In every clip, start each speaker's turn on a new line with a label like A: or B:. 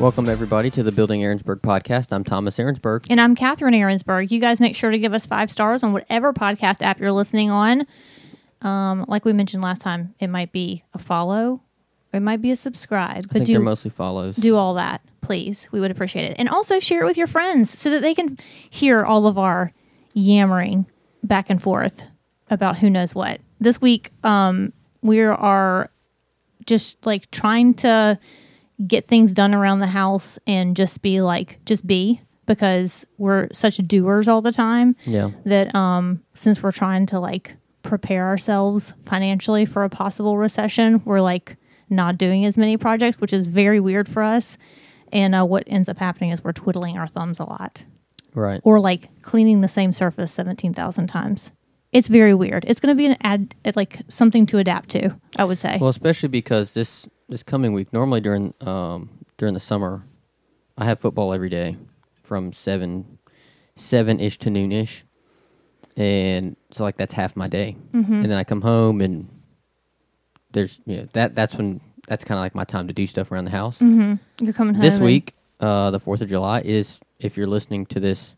A: Welcome, everybody, to the Building Aaronsburg podcast. I'm Thomas Aaronsburg.
B: And I'm Catherine Aaronsburg. You guys make sure to give us five stars on whatever podcast app you're listening on. Um, like we mentioned last time, it might be a follow, or it might be a subscribe.
A: I think
B: do
A: they're mostly follows.
B: do all that, please. We would appreciate it. And also share it with your friends so that they can hear all of our yammering back and forth about who knows what. This week, um, we are just like trying to get things done around the house and just be like, just be because we're such doers all the time
A: yeah.
B: that um since we're trying to like prepare ourselves financially for a possible recession we're like not doing as many projects which is very weird for us. And uh, what ends up happening is we're twiddling our thumbs a lot.
A: Right.
B: or like cleaning the same surface 17,000 times. It's very weird. It's going to be an ad like something to adapt to i would say.
A: Well, especially because this this coming week, normally during um, during the summer, I have football every day from seven seven ish to noon ish, and so like that's half my day.
B: Mm-hmm.
A: And then I come home and there's you know that that's when that's kind of like my time to do stuff around the house.
B: hmm you're coming home
A: This week, uh, the Fourth of July is if you're listening to this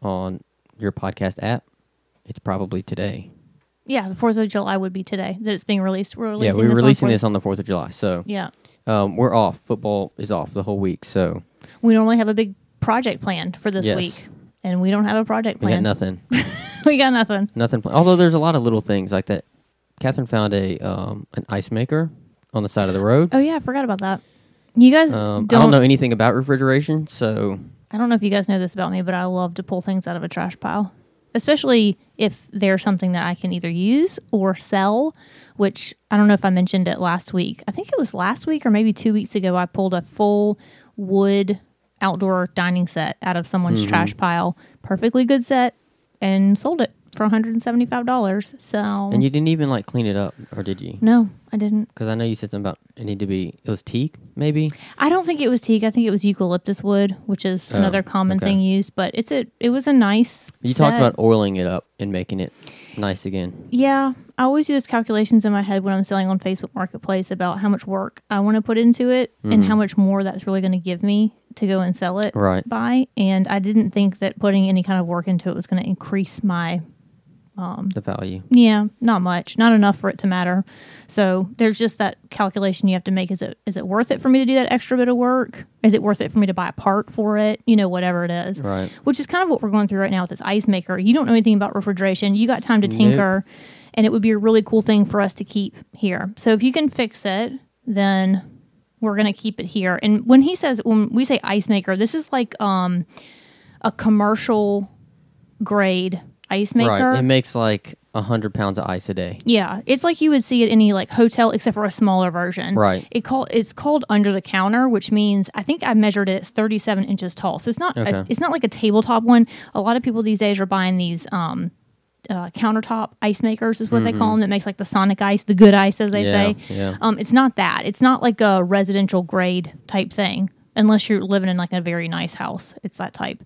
A: on your podcast app, it's probably today.
B: Yeah the 4th of july would be today that it's being released we're
A: yeah,
B: releasing
A: we're
B: this on
A: releasing
B: 4th
A: this on the Fourth of July, so
B: yeah
A: um, we're off. Football is off the whole week, so
B: we normally have a big project planned for this
A: Yes.
B: week and we don't have a project
A: we got
B: planned
A: nothing,
B: we got nothing
A: nothing. Pl- Although there's a lot of little things like that. Catherine found a um, an ice maker on the side of the road.
B: oh yeah i forgot about that you guys
A: Um,
B: don't,
A: I don't know anything about refrigeration, so
B: I don't know if you guys know this about me, but I love to pull things out of a trash pile, especially if they're something that I can either use or sell. Which I don't know if I mentioned it last week. I think it was last week or maybe two weeks ago. I pulled a full wood outdoor dining set out of someone's mm-hmm. trash pile, perfectly good set, and sold it for one hundred and seventy five dollars. So
A: and you didn't even like clean it up, or did you?
B: no, I didn't.
A: Because I know you said something about it need to be. It was teak, maybe.
B: I don't think it was teak. I think it was eucalyptus wood, which is
A: Oh,
B: another common
A: okay.
B: thing used. But it's a it was a nice.
A: You talked
B: set.
A: about oiling it up and making it nice again.
B: Yeah, I always do those calculations in my head when I'm selling on Facebook Marketplace about how much work I want to put into it and how mm. much more that's really going to give me to go and sell it
A: Right.
B: by. And I didn't think that putting any kind of work into it was going to increase my
A: The value.
B: yeah, not much, not enough for it to matter. So there's just that calculation you have to make. Is it is it worth it for me to do that extra bit of work? Is it worth it for me to buy a part for it? You know, whatever it is.
A: Right.
B: Which is kind of what we're going through right now with this ice maker. You don't know anything about refrigeration. You got time to
A: Nope.
B: tinker, and it would be a really cool thing for us to keep here. So if you can fix it, then we're going to keep it here. And when he says when we say ice maker, this is like um a commercial grade ice maker.
A: Right. It makes like a hundred pounds of ice a day.
B: Yeah, it's like you would see at any like hotel, except for a smaller version.
A: Right.
B: It called it's called under the counter, which means I think I measured it. It's thirty seven inches tall, so it's not a, it's not like a tabletop one. A lot of people these days are buying these um, uh, countertop ice makers, is what they call them. That makes like the Sonic ice, the good ice, as they
A: Mm-hmm. Yeah,
B: say.
A: yeah.
B: Um, it's not that. It's not like a residential grade type thing, unless you're living in like a very nice house. It's that type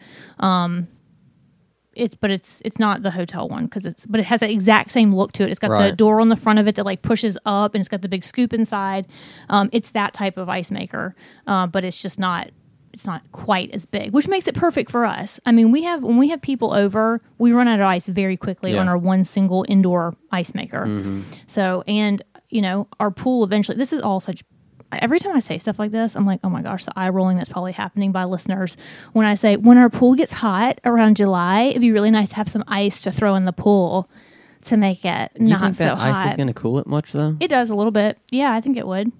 B: it's but it's it's not the hotel one because it's but it has the exact same look to it. It's got the door on the front of it that like pushes up and it's got the big scoop inside. Um, it's that type of ice maker, uh, but it's just not it's not quite as big, which makes it perfect for us. I mean, we have when we have people over, we run out of ice very quickly
A: Yeah.
B: on our one single indoor ice maker. So and you know our pool eventually. This is all such every time I say stuff like this, I'm like, oh my gosh, the eye rolling that's probably happening by listeners when I say when our pool gets hot around July, it'd be really nice to have some ice to throw in the pool to make it
A: Do you
B: not
A: think
B: so
A: that
B: hot.
A: ice is going to cool it much though?
B: it does a little bit. Yeah, I think it would.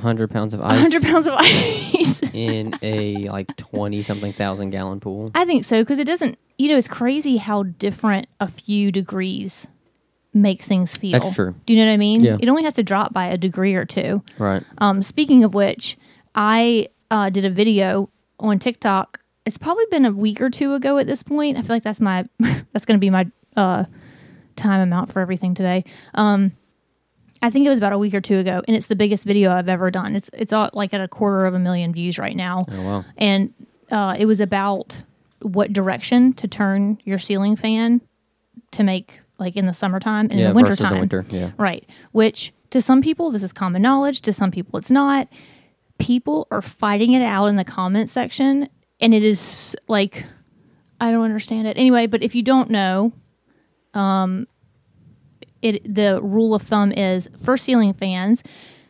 A: Hundred pounds of ice
B: 100 pounds of ice.
A: in a like twenty something thousand gallon pool.
B: I think so because it doesn't. You know, it's crazy how different a few degrees makes things feel.
A: That's true.
B: Do you know what I mean?
A: Yeah.
B: It only has to drop by a degree or two.
A: Right.
B: Um, speaking of which, I uh, did a video on TikTok. It's probably been a week or two ago at this point. I feel like that's my that's going to be my uh, time amount for everything today. Um, I think it was about a week or two ago, and it's the biggest video I've ever done. It's it's all, like at a quarter of a million views right now,
A: Oh wow.
B: and uh, it was about what direction to turn your ceiling fan to make like in the summertime and
A: yeah.
B: in the wintertime.
A: winter. Yeah.
B: Right. Which to some people, this is common knowledge. To some people, it's not. people are fighting it out in the comment section, and it is like I don't understand it anyway. But if you don't know, um, it the rule of thumb is for ceiling fans,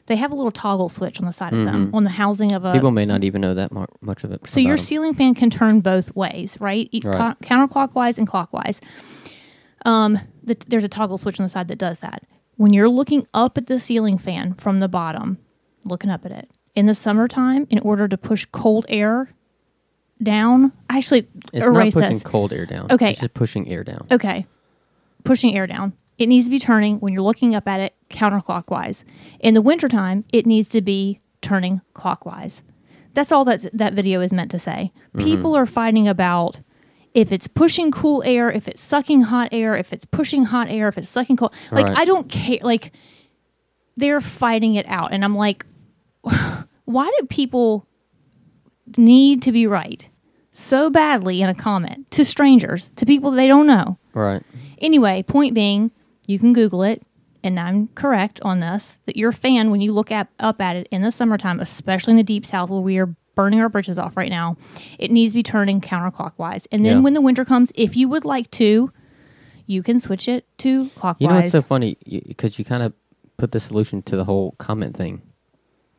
B: they have a little toggle switch on the side of them on the housing of a
A: People may not even know that mu- much of it.
B: so your
A: about 'em.
B: ceiling fan can turn both ways, right?
A: Right.
B: co- counterclockwise and clockwise. Um, the, there's a toggle switch on the side that does that. When you're looking up at the ceiling fan from the bottom, looking up at it in the summertime, in order to push cold air down, actually
A: it's not pushing
B: this.
A: cold air down.
B: Okay.
A: it's just pushing air down.
B: Okay. Pushing air down. It needs to be turning when you're looking up at it counterclockwise. In the wintertime, it needs to be turning clockwise. That's all that that video is meant to say.
A: Mm-hmm.
B: People are fighting about if it's pushing cool air, if it's sucking hot air, if it's pushing hot air, if it's sucking cold. Like
A: Right.
B: I don't care. Like they're fighting it out, and I'm like, why do people need to be right so badly in a comment to strangers, to people they don't know?
A: Right.
B: Anyway, point being, you can Google it, and I'm correct on this that your fan, when you look at, up at it in the summertime, especially in the deep south where we are burning our bridges off right now, it needs to be turning counterclockwise. And then
A: Yeah.
B: when the winter comes, if you would like to, you can switch it to clockwise.
A: You know what's so funny? Because you, kind of put the solution to the whole comment thing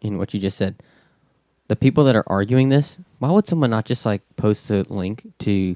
A: in what you just said. The people that are arguing this, why would someone not just like post a link to?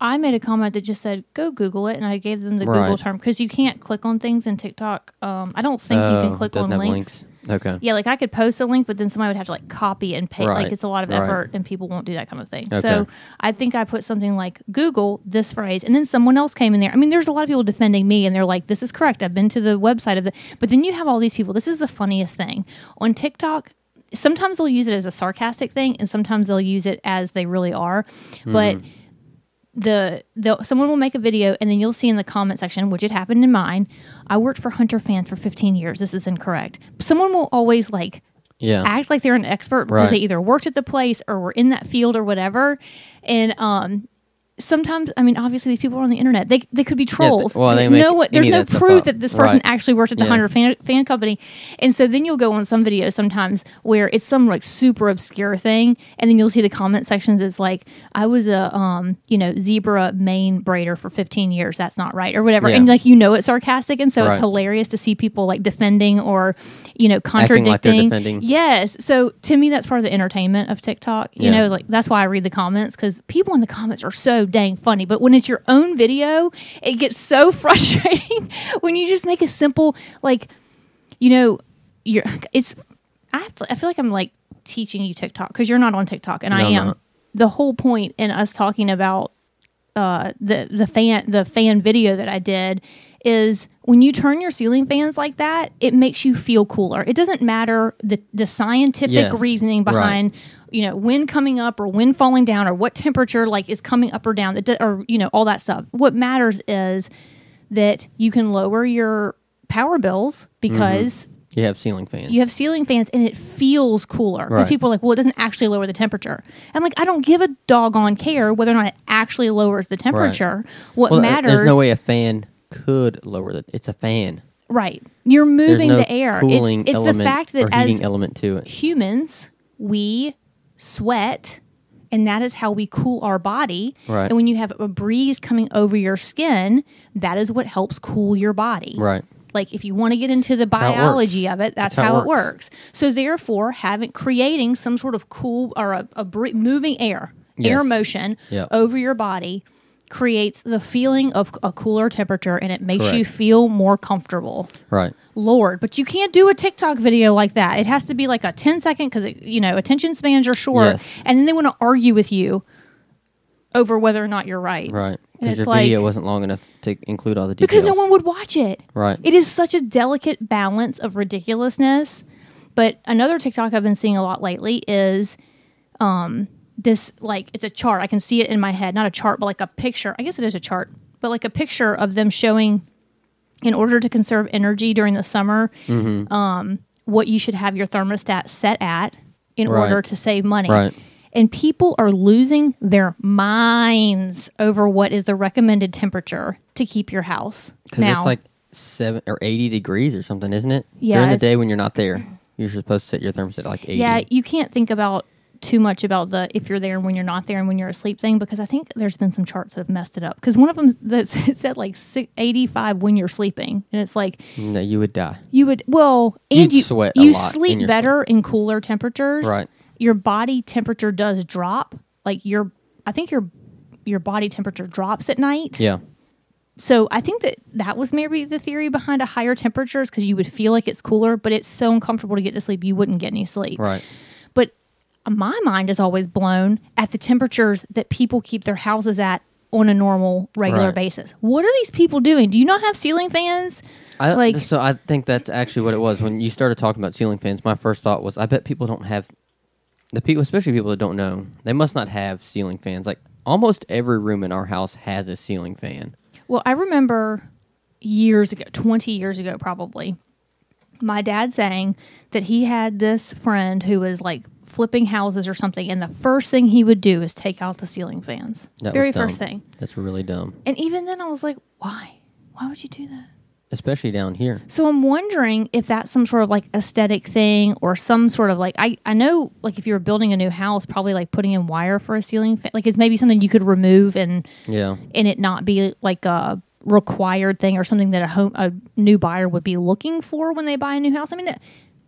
B: I made a comment that just said, "Go Google it," and I gave them the
A: Right.
B: Google term because you can't click on things in TikTok. Um, I don't think you
A: Oh,
B: can click
A: doesn't
B: on
A: have
B: links.
A: Okay.
B: Yeah, like I could post a link, but then somebody would have to like copy and paste. Like it's a lot of
A: right.
B: effort, and people won't do that kind of thing.
A: Okay.
B: So I think I put something like Google this phrase, and then someone else came in there. I mean, there's a lot of people defending me, and they're like, "This is correct. I've been to the website of the." But then you have all these people. This is the funniest thing on TikTok. Sometimes they'll use it as a sarcastic thing, and sometimes they'll use it as they really are. But
A: Mm-hmm.
B: The the someone will make a video and then you'll see in the comment section which it happened in mine i worked for hunter fans for 15 years this is incorrect someone will always like
A: Yeah.
B: act like they're an expert because
A: Right.
B: they either worked at the place or were in that field or whatever and um sometimes i mean obviously these people are on the internet they, they could be trolls
A: well, they
B: no
A: make
B: there's no
A: of that stuff
B: proof that this person
A: Right.
B: actually worked at the
A: Yeah.
B: hunter fan, fan company and so then you'll go on some videos sometimes where it's some like super obscure thing and then you'll see the comment sections it's like i was a um you know zebra mane braider for 15 years that's not right or whatever
A: Yeah.
B: and like you know it's sarcastic and so
A: Right.
B: it's hilarious to see people like defending or you know
A: like
B: contradicting
A: defending.
B: yes so to me that's part of the entertainment of tiktok you
A: Yeah.
B: know like that's why i read the comments because people in the comments are so dang funny but when it's your own video it gets so frustrating when you just make a simple like you know you're it's i have to, i feel like i'm like teaching you tiktok because you're not on tiktok and
A: No,
B: i
A: not.
B: the whole point in us talking about uh the the fan the fan video that i did is when you turn your ceiling fans like that it makes you feel cooler it doesn't matter the the scientific
A: Yes,
B: reasoning
A: right.
B: You know wind coming up or wind falling down or what temperature like is coming up or down that or you know all that stuff what matters is that you can lower your power bills because mm-hmm.
A: You have ceiling fans.
B: you have ceiling fans and it feels cooler because
A: Right.
B: people are like well it doesn't actually lower the temperature i'm like i don't give a doggone care whether or not it actually lowers the temperature what
A: well,
B: matters
A: There's no way a fan could lower the. It's a fan.
B: right you're moving
A: no
B: the air
A: cooling
B: it's, it's the fact that as
A: element to it.
B: humans, we sweat, and that is how we cool our body.
A: Right.
B: And when you have a breeze coming over your skin, that is what helps cool your body.
A: Right.
B: Like if you want to get into the
A: it
B: biology of it, that's,
A: That's how
B: how,
A: it works.
B: works. So therefore, having creating some sort of cool or a, a bre- moving air, air motion
A: Yep.
B: over your body creates the feeling of a cooler temperature and it makes you feel more comfortable.
A: Right.
B: Lord, but you can't do a TikTok video like that. It has to be like a 10 second because, you know, attention spans are short.
A: Yes.
B: And then they want to argue with you over whether or not you're right.
A: Right.
B: And
A: Because your
B: like,
A: video wasn't long enough to include all the details.
B: because no one would watch it.
A: Right.
B: It is such a delicate balance of ridiculousness. But another TikTok I've been seeing a lot lately is um, this like it's a chart. I can see it in my head, not a chart, but like a picture. I guess it is a chart, but like a picture of them showing in order to conserve energy during the summer,
A: Mm-hmm.
B: um, what you should have your thermostat set at in
A: Right.
B: order to save money.
A: Right.
B: And people are losing their minds over what is the recommended temperature to keep your house.
A: Because it's like seven or eighty degrees or something, isn't it?
B: Yeah,
A: During the day when you're not there. You're supposed to set your thermostat at like 80.
B: Yeah, you can't think about too much about the if you're there and when you're not there and when you're asleep thing because I think there's been some charts that have messed it up. Because one of them that it said like 85 when you're sleeping, and it's like
A: No, you would die.
B: you would well, and
A: You'd
B: you
A: sweat a
B: you
A: lot in
B: sleep
A: your
B: better in cooler temperatures.
A: Right.
B: Your body temperature does drop. Like your, I think your your body temperature drops at night.
A: Yeah.
B: So I think that that was maybe the theory behind a higher temperatures because you would feel like it's cooler, but it's so uncomfortable to get to sleep you wouldn't get any sleep.
A: Right.
B: My mind is always blown at the temperatures that people keep their houses at on a normal, regular
A: Right.
B: basis. What are these people doing? Do you not have ceiling fans?
A: I,
B: Like-
A: so I think that's actually what it was when you started talking about ceiling fans. My first thought was, I bet people don't have the people, especially people that don't know, they must not have ceiling fans. Like almost every room in our house has a ceiling fan.
B: Well, I remember years ago, 20 years ago probably, my dad saying that he had this friend who was like flipping houses or something, and the first thing he would do is take out the ceiling fans.
A: That
B: Very first thing.
A: That's really dumb,
B: And even then, I was like, why? Why would you do that?
A: especially down here.
B: So I'm wondering if that's some sort of like aesthetic thing or some sort of like I I know like if you were building a new house, probably like putting in wire for a ceiling fan, like it's maybe something you could remove and
A: Yeah.
B: and it not be like a required thing or something that a home a new buyer would be looking for when they buy a new house. I mean,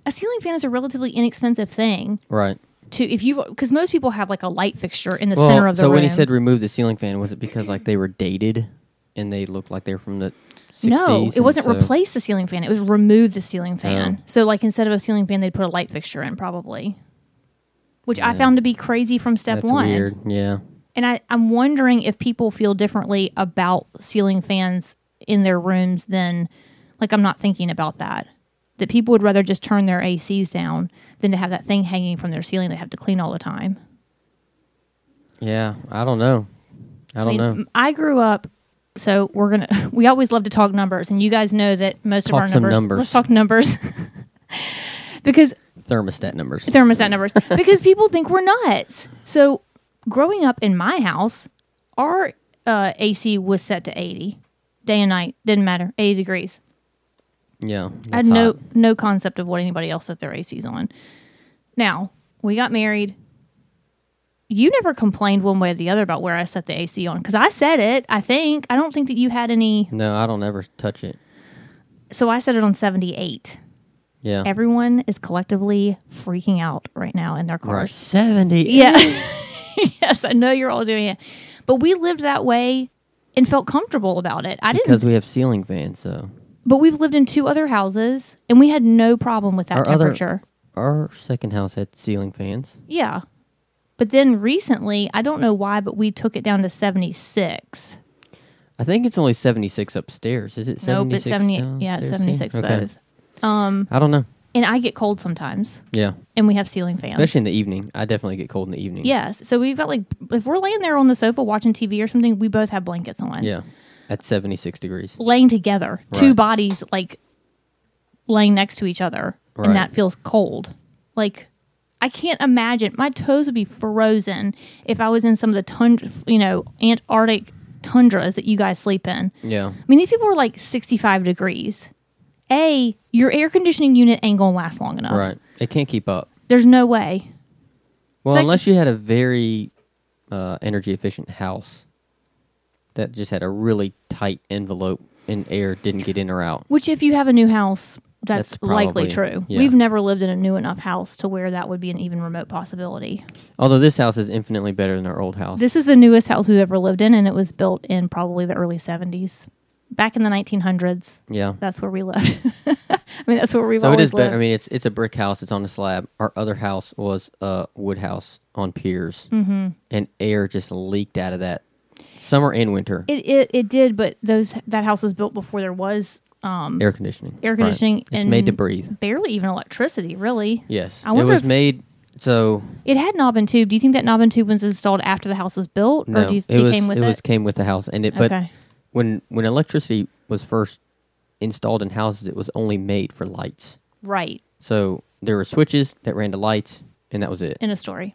B: a, ceiling fan is a relatively inexpensive thing
A: Right.
B: to if you because most people have like a light fixture in the
A: Well,
B: center of the
A: so
B: room.
A: So when he said remove the ceiling fan, was it because like they were dated and they looked like they're from the 60s?
B: no, it wasn't
A: so-
B: replace the ceiling fan. It was remove the ceiling oh. fan.
A: Oh.
B: So like instead of a ceiling fan, they'd put a light fixture in probably, which I found to be crazy from step
A: That's
B: one.
A: weird. Yeah.
B: And I, I'm wondering if people feel differently about ceiling fans in their rooms than, like, I'm not thinking about that. That people would rather just turn their ACs down than to have that thing hanging from their ceiling they have to clean all the time.
A: Yeah. I don't know. I don't
B: I mean,
A: know.
B: I grew up, so we're going to, we always love to talk numbers. And you guys know that most of our numbers,
A: numbers.
B: let's talk numbers. because
A: Thermostat numbers.
B: thermostat numbers because people think we're nuts. So, growing up in my house, our uh, AC was set to 80 day and night, didn't matter, 80 degrees.
A: Yeah.
B: I had no
A: hot.
B: no concept of what anybody else set their ACs on. Now, we got married. You never complained one way or the other about where I set the AC on because I said it. I think I don't think that you had any.
A: No, I don't ever touch it.
B: So I set it on 78.
A: Yeah.
B: Everyone is collectively freaking out right now in their
A: right.
B: cars.
A: 70.
B: Yeah. yes, I know you're all doing it. But we lived that way and felt comfortable about it. I didn't
A: Because we have ceiling fans, so
B: but we've lived in two other houses and we had no problem with that
A: Our other-
B: temperature.
A: our second house had ceiling fans.
B: yeah. But then recently, I don't know why, but we took it down to 76.
A: I think it's only 76 upstairs. Is it
B: Nope,
A: 76
B: it's 70. Yeah, it's
A: downstairs, too?
B: 76
A: Okay.
B: both. Um,
A: I don't know.
B: and I get cold sometimes
A: Yeah.
B: and we have ceiling fans.
A: Especially in the evening. I definitely get cold in the evening.
B: Yes. So we've got like, if we're laying there on the sofa watching TV or something, we both have blankets on.
A: Yeah. At 76 degrees.
B: laying together, two
A: Right.
B: bodies like laying next to each other,
A: Right.
B: and that feels cold. Like I can't imagine my toes would be frozen if I was in some of the tundra, you know, Antarctic tundras that you guys sleep in.
A: Yeah.
B: I mean, these people are like sixty-five degrees. A, your air conditioning unit ain't gonna last long enough.
A: Right. It can't keep up.
B: There's no way.
A: Well,
B: like-
A: unless you had a very uh, energy efficient house that just had a really tight envelope and air didn't get in or out.
B: Which, if you have a new house, that's,
A: That's
B: likely true.
A: yeah.
B: We've never lived in a new enough house to where that would be an even remote possibility.
A: Although this house is infinitely better than our old house.
B: This is the newest house we've ever lived in, and it was built in probably the early 70s. Back in the 1900s,
A: yeah.
B: that's where we lived. I mean, that's where we've
A: So it is better.
B: lived.
A: I mean, it's it's a brick house. It's on a slab. Our other house was a wood house on piers,
B: Mm-hmm.
A: and air just leaked out of that, summer and winter.
B: it, it it did, but those that house was built before there was um,
A: air conditioning.
B: air
A: Right.
B: conditioning
A: It's
B: and
A: made to breathe.
B: barely even electricity, really.
A: Yes,
B: I wonder
A: it
B: was
A: made. So
B: It had knob and tube. Do you think that knob and tube was installed after the house was built,
A: no,
B: or do you,
A: it was
B: came with
A: it
B: it?
A: was came with the house, and it. But when when electricity was first installed in houses, it was only made for lights.
B: right
A: So there were switches that ran to lights, and that was it.
B: in a story.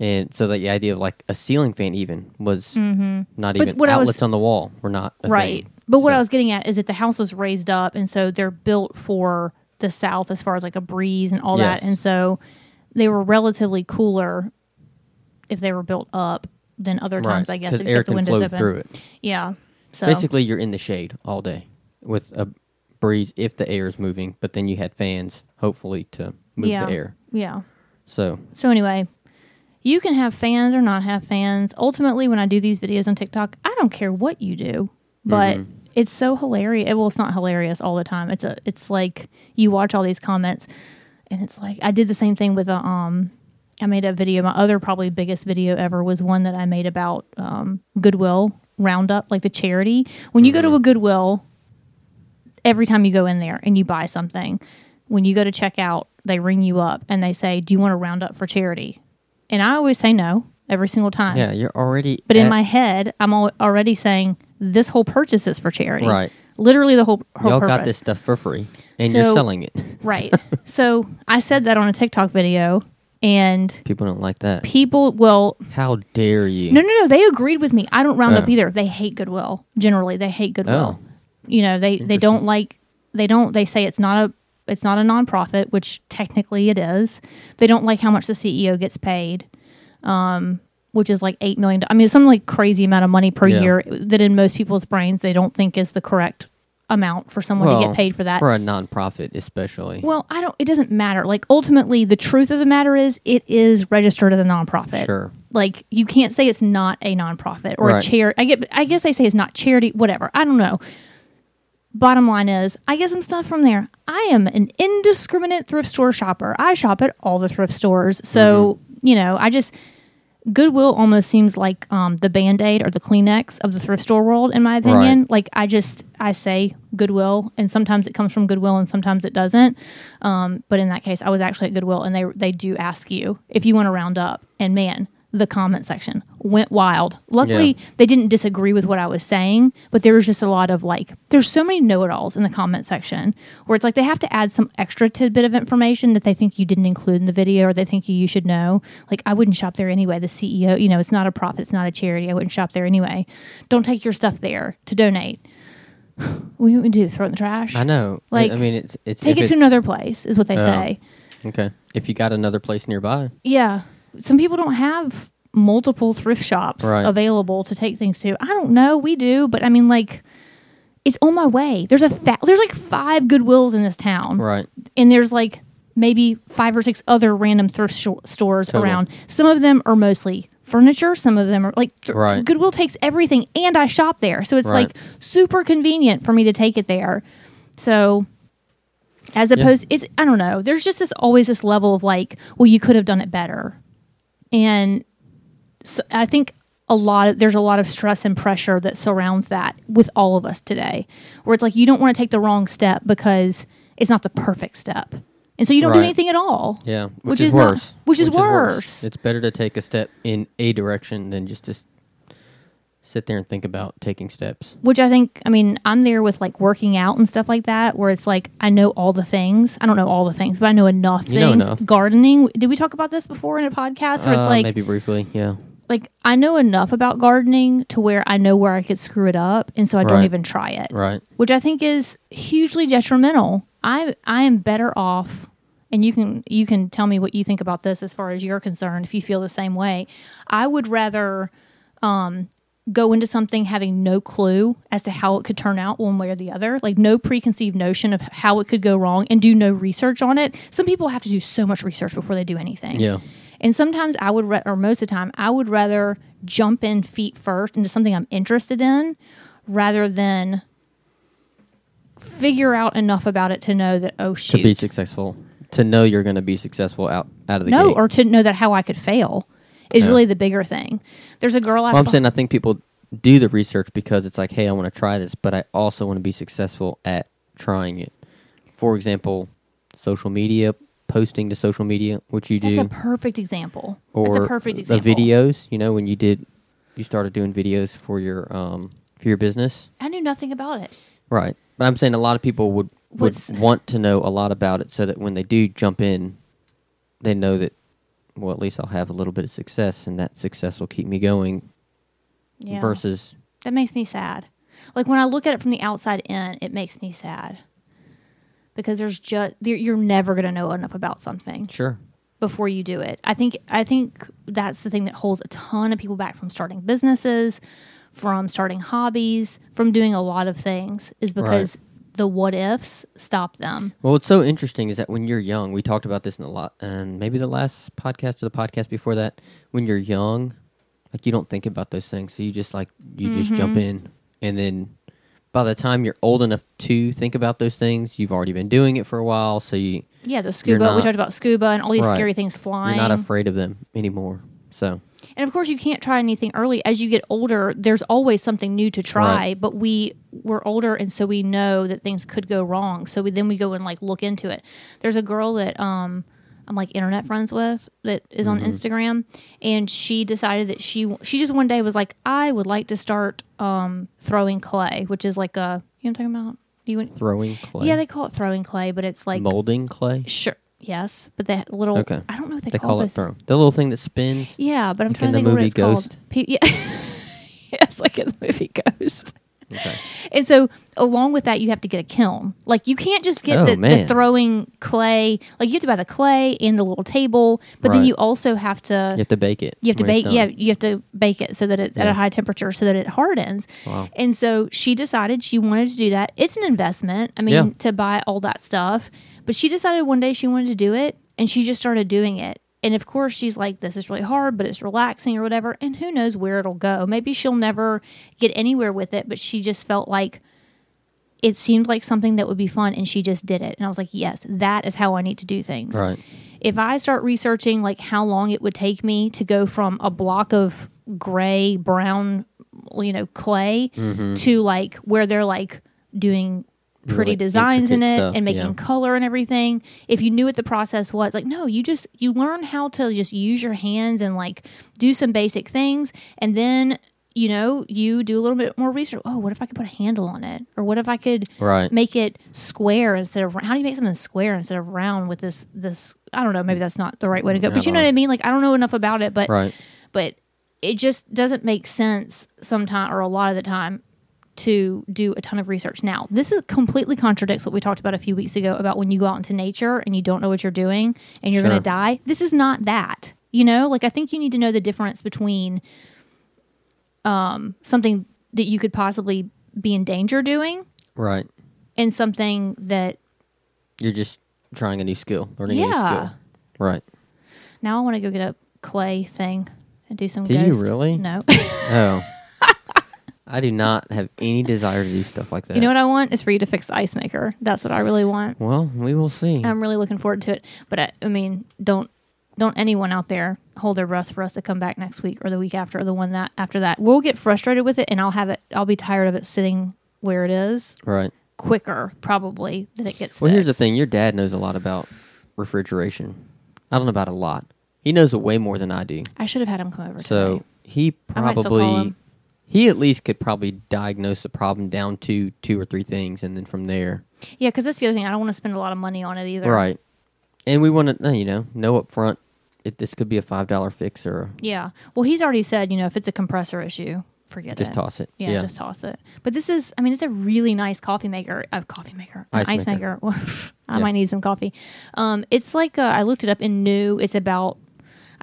A: And so the idea of like a ceiling fan even was not
B: Mm-hmm. But
A: even
B: what I was-
A: outlets on the wall were not a
B: right.
A: thing.
B: But what
A: So-
B: I was getting at is that the house was raised up, and so they're built for the south as far as like a breeze and all
A: Yes.
B: that, and so they were relatively cooler if they were built up than other times. I guess if you
A: air
B: the windows open.
A: through it.
B: Yeah. So
A: Basically, you're in the shade all day with a breeze if the air is moving, but then you had fans, hopefully, to move
B: yeah,
A: the air.
B: yeah.
A: So
B: So anyway, you can have fans or not have fans. Ultimately, when I do these videos on TikTok, I don't care what you do, but
A: Mm-hmm.
B: it's so hilarious. Well, it's not hilarious all the time. It's a, it's like you watch all these comments, and it's like I did the same thing with a, um, I made a video. My other probably biggest video ever was one that I made about um, Goodwill Roundup, like the charity. When you go
A: Mm-hmm.
B: to a Goodwill, every time you go in there and you buy something, when you go to check out, they ring you up and they say, "Do you want to round up for charity?" And I always say no every single time.
A: yeah, you're already.
B: But in
A: at-
B: my head, I'm al- already saying this whole purchase is for charity.
A: Right.
B: Literally the whole whole
A: y'all
B: purpose.
A: got this stuff for free, and you're selling it.
B: Right. so I said that on a TikTok video, and
A: People don't like that.
B: people, well,
A: How dare you?
B: no, no, no, they agreed with me. I don't round up
A: Oh.
B: either. They hate Goodwill. Generally, they hate Goodwill.
A: Oh.
B: You know, they they don't like. They don't. They say it's not a. It's not a nonprofit, which technically it is. They don't like how much the CEO gets paid, um, which is like eight million. I mean, it's some like crazy amount of money per
A: Yeah.
B: year that in most people's brains they don't think is the correct amount for someone to get paid for that.
A: for a nonprofit, especially.
B: Well, I don't. It doesn't matter. Like ultimately, the truth of the matter is, it is registered as a nonprofit.
A: Sure.
B: Like you can't say it's not a nonprofit or a
A: Right.
B: charity. I get. I guess they say it's not charity. Whatever. I don't know. Bottom line is, I get some stuff from there. I am an indiscriminate thrift store shopper. I shop at all the thrift stores. So
A: Mm-hmm.
B: you know, I just Goodwill almost seems like um, the Band Aid or the Kleenex of the thrift store world, in my opinion.
A: Right.
B: Like I just I say Goodwill, and sometimes it comes from Goodwill, and sometimes it doesn't. Um, but in that case, I was actually at Goodwill, and they they do ask you if you want to round up. And man, the comment section went wild. Luckily,
A: Yeah.
B: they didn't disagree with what I was saying, but there was just a lot of like, there's so many know it alls in the comment section where it's like they have to add some extra tidbit of information that they think you didn't include in the video or they think you, you should know. Like, I wouldn't shop there anyway. The CEO, you know, it's not a profit, it's not a charity. I wouldn't shop there anyway. Don't take your stuff there to donate. What do you want me to do? Throw it in the trash?
A: I know.
B: Like,
A: I mean, it's it's
B: Take it to another place, is what they
A: Yeah.
B: say.
A: Okay, if you got another place nearby,
B: Yeah. Some people don't have multiple thrift shops
A: Right.
B: available to take things to. I don't know. We do, but I mean, like, it's on my way. There's a fa- there's like five Goodwills in this town,
A: right?
B: and there's like maybe five or six other random thrift sho- stores
A: Totally.
B: around. Some of them are mostly furniture. Some of them are like th-
A: Right.
B: Goodwill takes everything, and I shop there, so it's
A: Right.
B: like super convenient for me to take it there. So. As
A: Yeah.
B: opposed, it's I don't know. There's just this always this level of like, well, you could have done it better, and so I think a lot of there's a lot of stress and pressure that surrounds that with all of us today, where it's like you don't want to take the wrong step because it's not the perfect step, and so you don't do anything at all.
A: Yeah, which,
B: Which
A: is,
B: is not-
A: worse.
B: which is worse.
A: It's better to take a step in a direction than just to sit there and think about taking steps.
B: Which I think, I mean, I'm there with like working out and stuff like that, where it's like I know all the things. I don't know all the things, but I know enough
A: You know
B: things.
A: enough.
B: Gardening. Did we talk about this before in a podcast? Where it's
A: Uh,
B: like
A: maybe briefly, yeah.
B: like I know enough about gardening to where I know where I could screw it up, and so I don't even try it.
A: Right.
B: which I think is hugely detrimental. I I am better off and you can you can tell me what you think about this as far as you're concerned if you feel the same way. I would rather um go into something having no clue as to how it could turn out one way or the other, like no preconceived notion of how it could go wrong and do no research on it. Some people have to do so much research before they do anything.
A: Yeah.
B: And sometimes I would, ra- or most of the time, I would rather jump in feet first into something I'm interested in rather than figure out enough about it to know that, oh, shoot.
A: To be successful, to know you're going to be successful out out of the
B: no,
A: gate.
B: or to know that how I could fail is
A: Yeah.
B: really the bigger thing. There's a girl I
A: well, I'm saying I think people do the research because it's like, hey, I want to try this, but I also want to be successful at trying it. For example, social media, posting to social media, which you
B: That's
A: do,
B: a perfect example.
A: or
B: That's a perfect example.
A: the videos. You know, when you did, you started doing videos for your um for your business,
B: I knew nothing about it.
A: right? But I'm saying a lot of people would would
B: What's-
A: want to know a lot about it, so that when they do jump in, they know that. Well, at least I'll have a little bit of success, and that success will keep me going.
B: Yeah.
A: Versus,
B: That makes me sad. Like when I look at it from the outside in, it makes me sad. because there's just you're never going to know enough about something
A: Sure.
B: before you do it. I think I think that's the thing that holds a ton of people back from starting businesses, from starting hobbies, from doing a lot of things is because the what ifs stop them.
A: Well, what's so interesting is that when you're young, we talked about this in a lot, and maybe the last podcast or the podcast before that. When you're young, like you don't think about those things, so you just like you just
B: Mm-hmm.
A: jump in, and then by the time you're old enough to think about those things, you've already been doing it for a while, so you
B: Yeah, the scuba. we talked about scuba and all these
A: Right.
B: scary things flying.
A: you're not afraid of them anymore. So
B: And of course, you can't try anything early. As you get older, there's always something new to try.
A: Right.
B: But we we're older, and so we know that things could go wrong. So we, then we go and like look into it. There's a girl that um I'm like internet friends with that is
A: Mm-hmm.
B: on Instagram, and she decided that she she just one day was like, I would like to start um throwing clay, which is like a you know what I'm talking about. You went,
A: throwing clay,
B: yeah, they call it throwing clay, but it's like
A: molding clay.
B: sure, yes, but that little
A: Okay.
B: I don't know what they,
A: They call it
B: this.
A: throw. The little thing that spins.
B: Yeah, but I'm
A: Like
B: trying to
A: the
B: think what
A: movie
B: it's
A: Ghost?
B: called. Pe- yeah, it's like in the movie Ghost.
A: Okay.
B: And so, along with that, you have to get a kiln. Like you can't just get
A: Oh,
B: the, the
A: man.
B: throwing clay. Like you have to buy the clay and the little table, but then
A: Right.
B: you also have to
A: You have to bake it.
B: you have to
A: when it's
B: bake. Yeah, you have to bake it so that it's at
A: Yeah.
B: a high temperature so that it hardens.
A: Wow.
B: And so she decided she wanted to do that. It's an investment. I mean,
A: Yeah.
B: to buy all that stuff, but she decided one day she wanted to do it, and she just started doing it. And of course, she's like, "This is really hard, but it's relaxing or whatever." And who knows where it'll go? Maybe she'll never get anywhere with it, but she just felt like it seemed like something that would be fun, and she just did it. And I was like, "Yes, that is how I need to do things."
A: Right.
B: if I start researching like how long it would take me to go from a block of gray brown, you know, clay
A: Mm-hmm.
B: to like where they're like doing pretty
A: Really
B: designs in it
A: stuff,
B: and making
A: yeah.
B: color and everything. If you knew what the process was, like no, you just you learn how to just use your hands and like do some basic things and then you know, you do a little bit more research. Oh, what if I could put a handle on it? Or what if I could
A: Right.
B: make it square instead of how do you make something square instead of round with this this I don't know, maybe that's not the right way to go. But you know
A: know.
B: what I mean? Like I don't know enough about it, but
A: Right.
B: but it just doesn't make sense sometimes or a lot of the time to do a ton of research. Now, this is completely contradicts what we talked about a few weeks ago about when you go out into nature and you don't know what you're doing and you're going to die. This is not that. You know, like I think you need to know the difference between um something that you could possibly be in danger doing
A: Right.
B: and something that
A: You're just trying a new skill, learning a new skill. Right.
B: now I want to go get a clay thing and do some
A: Do you really?
B: No.
A: Oh. I do not have any desire to do stuff like that.
B: you know what I want is for you to fix the ice maker. That's what I really want.
A: Well, we will see.
B: I'm really looking forward to it. But I, I mean, don't don't anyone out there hold their breath for us to come back next week or the week after or the one that after that. We'll get frustrated with it, and I'll have it. I'll be tired of it sitting where it is
A: right.
B: quicker probably than it gets.
A: Well, here's the thing. Your dad knows a lot about refrigeration. I don't know about a lot. He knows way more than I do.
B: I should have had him come over.
A: So
B: tonight.
A: he
B: I might still call
A: probably. He at least could probably diagnose the problem down to two or three things, and then from there,
B: yeah, because that's the other thing. I don't want to spend a lot of money on it either.
A: right. And we want to, you know, know up front if this could be a five dollar fix or
B: Yeah. Well, he's already said, you know, if it's a compressor issue, forget
A: just
B: it.
A: Just toss it.
B: Yeah, just toss it. But this is, I mean, it's a really nice coffee maker. A coffee maker, an
A: Ice
B: ice,
A: maker.
B: maker. I
A: Yeah.
B: might need some coffee. Um, it's like uh, I looked it up in new. It's about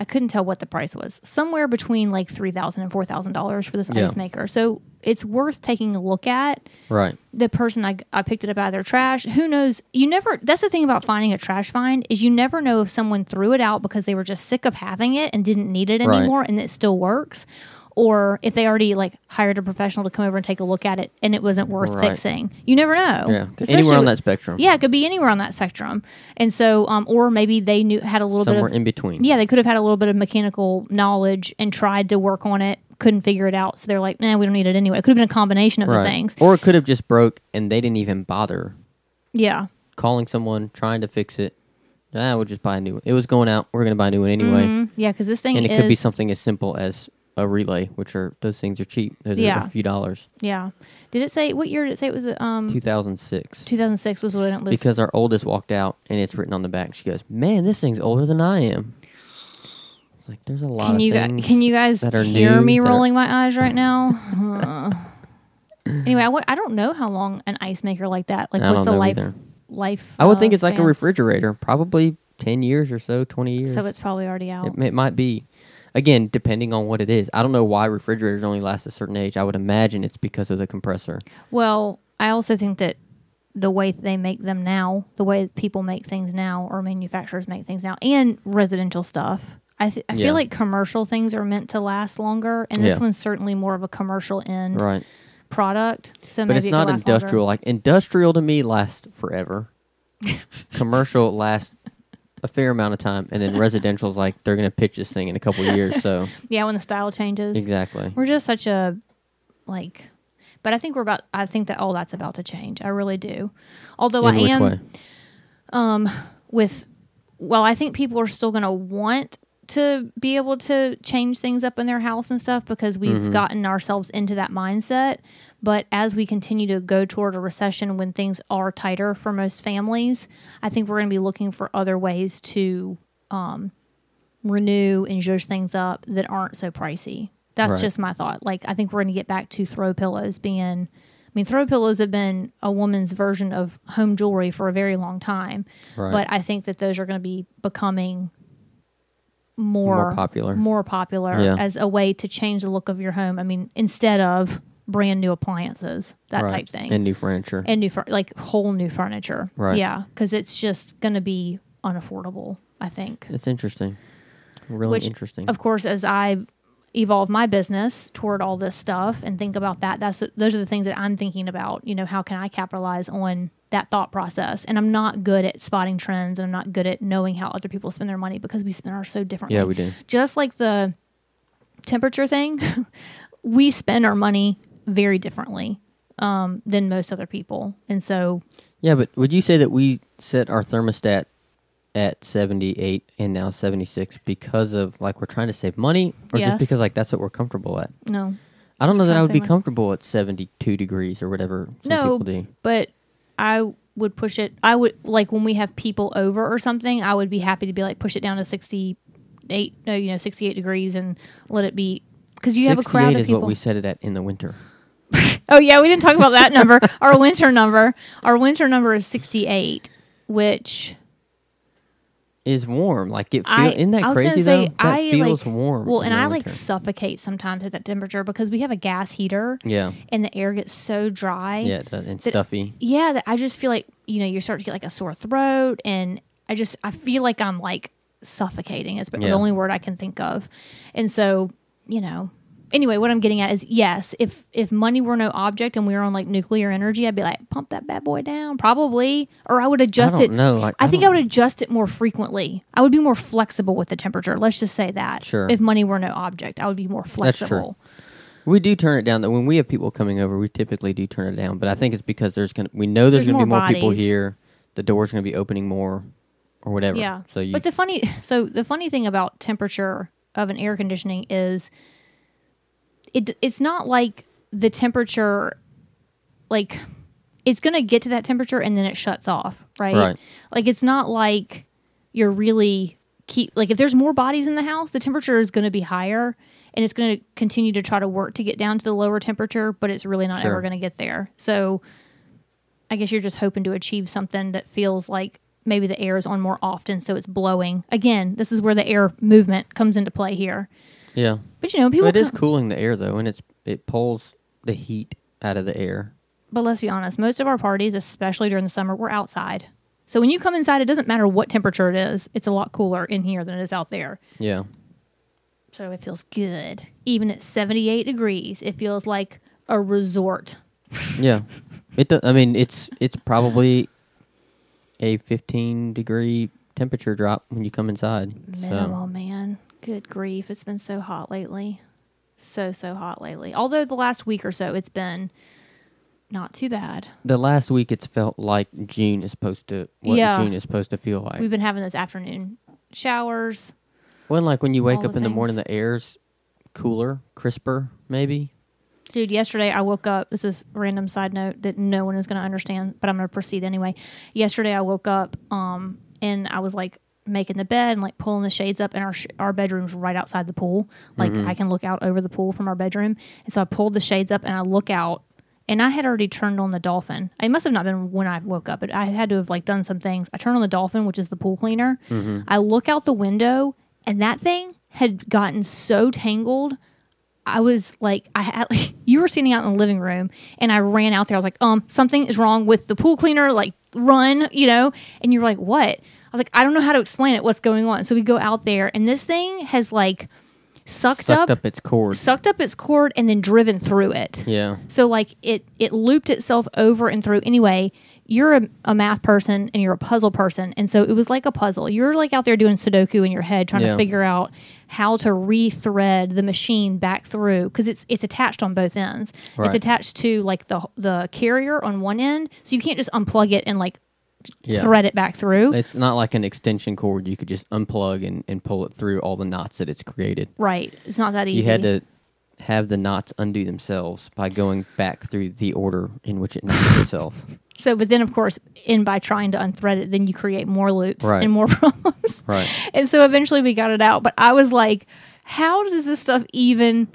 B: I couldn't tell what the price was. Somewhere between like three thousand and four thousand dollars for this
A: Yeah.
B: ice maker. So it's worth taking a look at.
A: right.
B: The person I, I picked it up out of their trash. Who knows? You never. That's the thing about finding a trash find is you never know if someone threw it out because they were just sick of having it and didn't need it
A: Right.
B: anymore, and it still works, or if they already like hired a professional to come over and take a look at it and it wasn't worth
A: Right.
B: fixing. You never know.
A: Yeah.
B: Especially
A: Anywhere on
B: with-
A: that spectrum.
B: Yeah, it could be anywhere on that spectrum, and so um, or maybe they knew had a little
A: Somewhere
B: bit of
A: in between.
B: yeah, they could have had a little bit of mechanical knowledge and tried to work on it, couldn't figure it out, so they're like, nah, we don't need it anyway. It could have been a combination of
A: Right.
B: the things.
A: Or it could have just broke and they didn't even bother
B: Yeah.
A: calling someone, trying to fix it. Ah, we'll just buy a new one. It was going out. We're going to buy a new one anyway.
B: Mhm. Yeah, because this thing
A: And it
B: is
A: could be something as simple as a relay, which are those things are cheap. Those are
B: Yeah.
A: a few dollars.
B: yeah. Did it say what year did it say it was? Um,
A: 2006.
B: 2006 was when it was.
A: Because our oldest walked out and it's written on the back. She goes, "Man, this thing's older than I am." It's like there's a lot
B: can
A: of
B: you guys, can you guys
A: that are
B: hear
A: new,
B: me
A: that are-
B: rolling my eyes right now? Uh. anyway, I, w- I don't know how long an ice maker like that. Like,
A: I
B: what's the life
A: either.
B: life.
A: I would
B: uh,
A: think it's like a refrigerator, probably ten years or so, twenty years.
B: So it's probably already out.
A: It, it might be. Again, depending on what it is. I don't know why refrigerators only last a certain age. I would imagine it's because of the compressor.
B: Well, I also think that the way they make them now, the way people make things now, or manufacturers make things now, and residential stuff. I, th- I
A: Yeah.
B: feel like commercial things are meant to last longer, and this
A: Yeah.
B: one's certainly more of a commercial end
A: Right.
B: product. So
A: But it's
B: it
A: not industrial.
B: longer.
A: Like industrial to me lasts forever. Commercial lasts a fair amount of time, and then residential's like they're gonna pitch this thing in a couple of years. So
B: Yeah, when the style changes.
A: exactly.
B: We're just such a like but I think we're about I think that all that's about to change. I really do. Although
A: In
B: I am
A: way?
B: with well, I think people are still going to want to be able to change things up in their house and stuff because we've
A: Mm-hmm.
B: gotten ourselves into that mindset. But as we continue to go toward a recession when things are tighter for most families, I think we're going to be looking for other ways to um, renew and zhuzh things up that aren't so pricey. That's
A: Right.
B: just my thought. Like, I think we're going to get back to throw pillows being. I mean, throw pillows have been a woman's version of home jewelry for a very long time,
A: Right.
B: but I think that those are going to be becoming more,
A: More popular.
B: more popular
A: Yeah.
B: as a way to change the look of your home. I mean, instead of brand new appliances, that
A: right.
B: type thing,
A: And new furniture.
B: and new fur- like whole new furniture.
A: Right.
B: Yeah, because it's just going to be unaffordable. I think.
A: it's interesting. Really
B: Which,
A: interesting.
B: Of course, as I evolve my business toward all this stuff and think about that, that's those are the things that I'm thinking about. You know, how can I capitalize on that thought process? And I'm not good at spotting trends, and I'm not good at knowing how other people spend their money because we spend ours so differently.
A: Yeah, we do.
B: Just like the temperature thing, we spend our money very differently um, than most other people, and so
A: Yeah, but would you say that we set our thermostat at 78 and now 76 because of like we're trying to save money or
B: Yes.
A: just because like that's what we're comfortable at?
B: no,
A: I don't know that I would be
B: money.
A: comfortable at 72 degrees or whatever some
B: no,
A: people do.
B: but I would push it. I would like when we have people over or something. I would be happy to be like push it down to sixty eight, no, you know, sixty eight degrees and let it be because you have a crowd
A: 68
B: of
A: is what we set it at in the winter.
B: Oh yeah, we didn't talk about that number. Our winter number, our winter number is sixty eight, which
A: Is warm. Like it feel,
B: I
A: isn't that
B: I was
A: crazy
B: gonna say
A: though? That
B: I
A: feels
B: like
A: warm.
B: Well,
A: in
B: and
A: the
B: I like
A: winter.
B: suffocate sometimes at that temperature because we have a gas heater
A: Yeah.
B: and the air gets so dry.
A: Yeah, it does, and
B: that-
A: stuffy.
B: yeah that i just feel like you know you start to get like a sore throat and i just i feel like i'm like suffocating it's the only word i can think of and so you know anyway what i'm getting at is yes if if money were no object and we were on like nuclear energy i'd be like pump that bad boy down probably or i would adjust
A: don't
B: it
A: No, like,
B: i,
A: I
B: think i would adjust it more frequently i would be more flexible with the temperature let's just say that
A: Sure.
B: if money were no object i would be more
A: That's true.
B: flexible
A: We do turn it down. Though when we have people coming over, we typically do turn it down. But I think it's because there's gonna we know there's,
B: There's
A: gonna be
B: more
A: more people here. The door's gonna be opening more, or whatever.
B: Yeah.
A: So you
B: But the funny so the funny thing about temperature of an air conditioning is it it's not like the temperature like it's going to get to that temperature and then it shuts off, right?
A: Right.
B: Like it's not like you're really keep like if there's more bodies in the house, the temperature is going to be higher and it's going to continue to try to work to get down to the lower temperature, but it's really not
A: Sure.
B: ever going to get there. So I guess you're just hoping to achieve something that feels like maybe the air is on more often, so it's blowing. Again, this is where the air movement comes into play here.
A: Yeah.
B: But you know, people.
A: It is cooling the air though, and it's it pulls the heat out of the air.
B: But let's be honest, most of our parties, especially during the summer, we're outside. So when you come inside, it doesn't matter what temperature it is. It's a lot cooler in here than it is out there.
A: Yeah.
B: So it feels good. Even at 78 degrees, it feels like a resort.
A: Yeah. It. Do, I mean, it's it's probably a 15 degree temperature drop when you come inside.
B: Minimal,
A: So
B: man. Good grief. It's been so hot lately. So, so hot lately. Although the last week or so, it's been not too bad.
A: the last week, it's felt like June is supposed to. What
B: Yeah.
A: June is supposed to feel like.
B: We've been having those afternoon showers.
A: Well, like when you wake up in the morning,
B: things.
A: the air's cooler, crisper, maybe.
B: Dude, yesterday I woke up. This is a random side note that no one is going to understand, but I'm going to proceed anyway. Yesterday I woke up um, and I was like making the bed and like pulling the shades up, and our sh- our bedroom's right outside the pool. Like I can look out over the pool from our bedroom, and so I pulled the shades up and I look out, and I had already turned on the dolphin. It must have not been when I woke up, but I had to have like done some things. I turned on the dolphin, which is the pool cleaner. I look out the window, and that thing had gotten so tangled. I was like, I had like, you were sitting out in the living room, and I ran out there. I was like, um, something is wrong with the pool cleaner. Like, run, you know. And you're like, what? I was like, I don't know how to explain it. What's going on? So we go out there, and this thing has like sucked,
A: Sucked
B: up,
A: up its cord.
B: sucked up its cord, and then driven through it.
A: Yeah.
B: So like it it looped itself over and through. Anyway, you're a, a math person and you're a puzzle person, and so it was like a puzzle. You're like out there doing Sudoku in your head, trying
A: Yeah.
B: to figure out how to rethread the machine back through because it's it's attached on both ends.
A: Right.
B: It's attached to like the the carrier on one end, so you can't just unplug it and like
A: Yeah.
B: thread it back through.
A: It's not like an extension cord you could just unplug and, and pull it through all the knots that it's created.
B: right. It's not that easy.
A: You had to have the knots undo themselves by going back through the order in which it knotted itself.
B: So, but then of course, in by trying to unthread it, then you create more loops
A: Right.
B: and more problems.
A: Right.
B: And so eventually we got it out. But I was like, how does this stuff even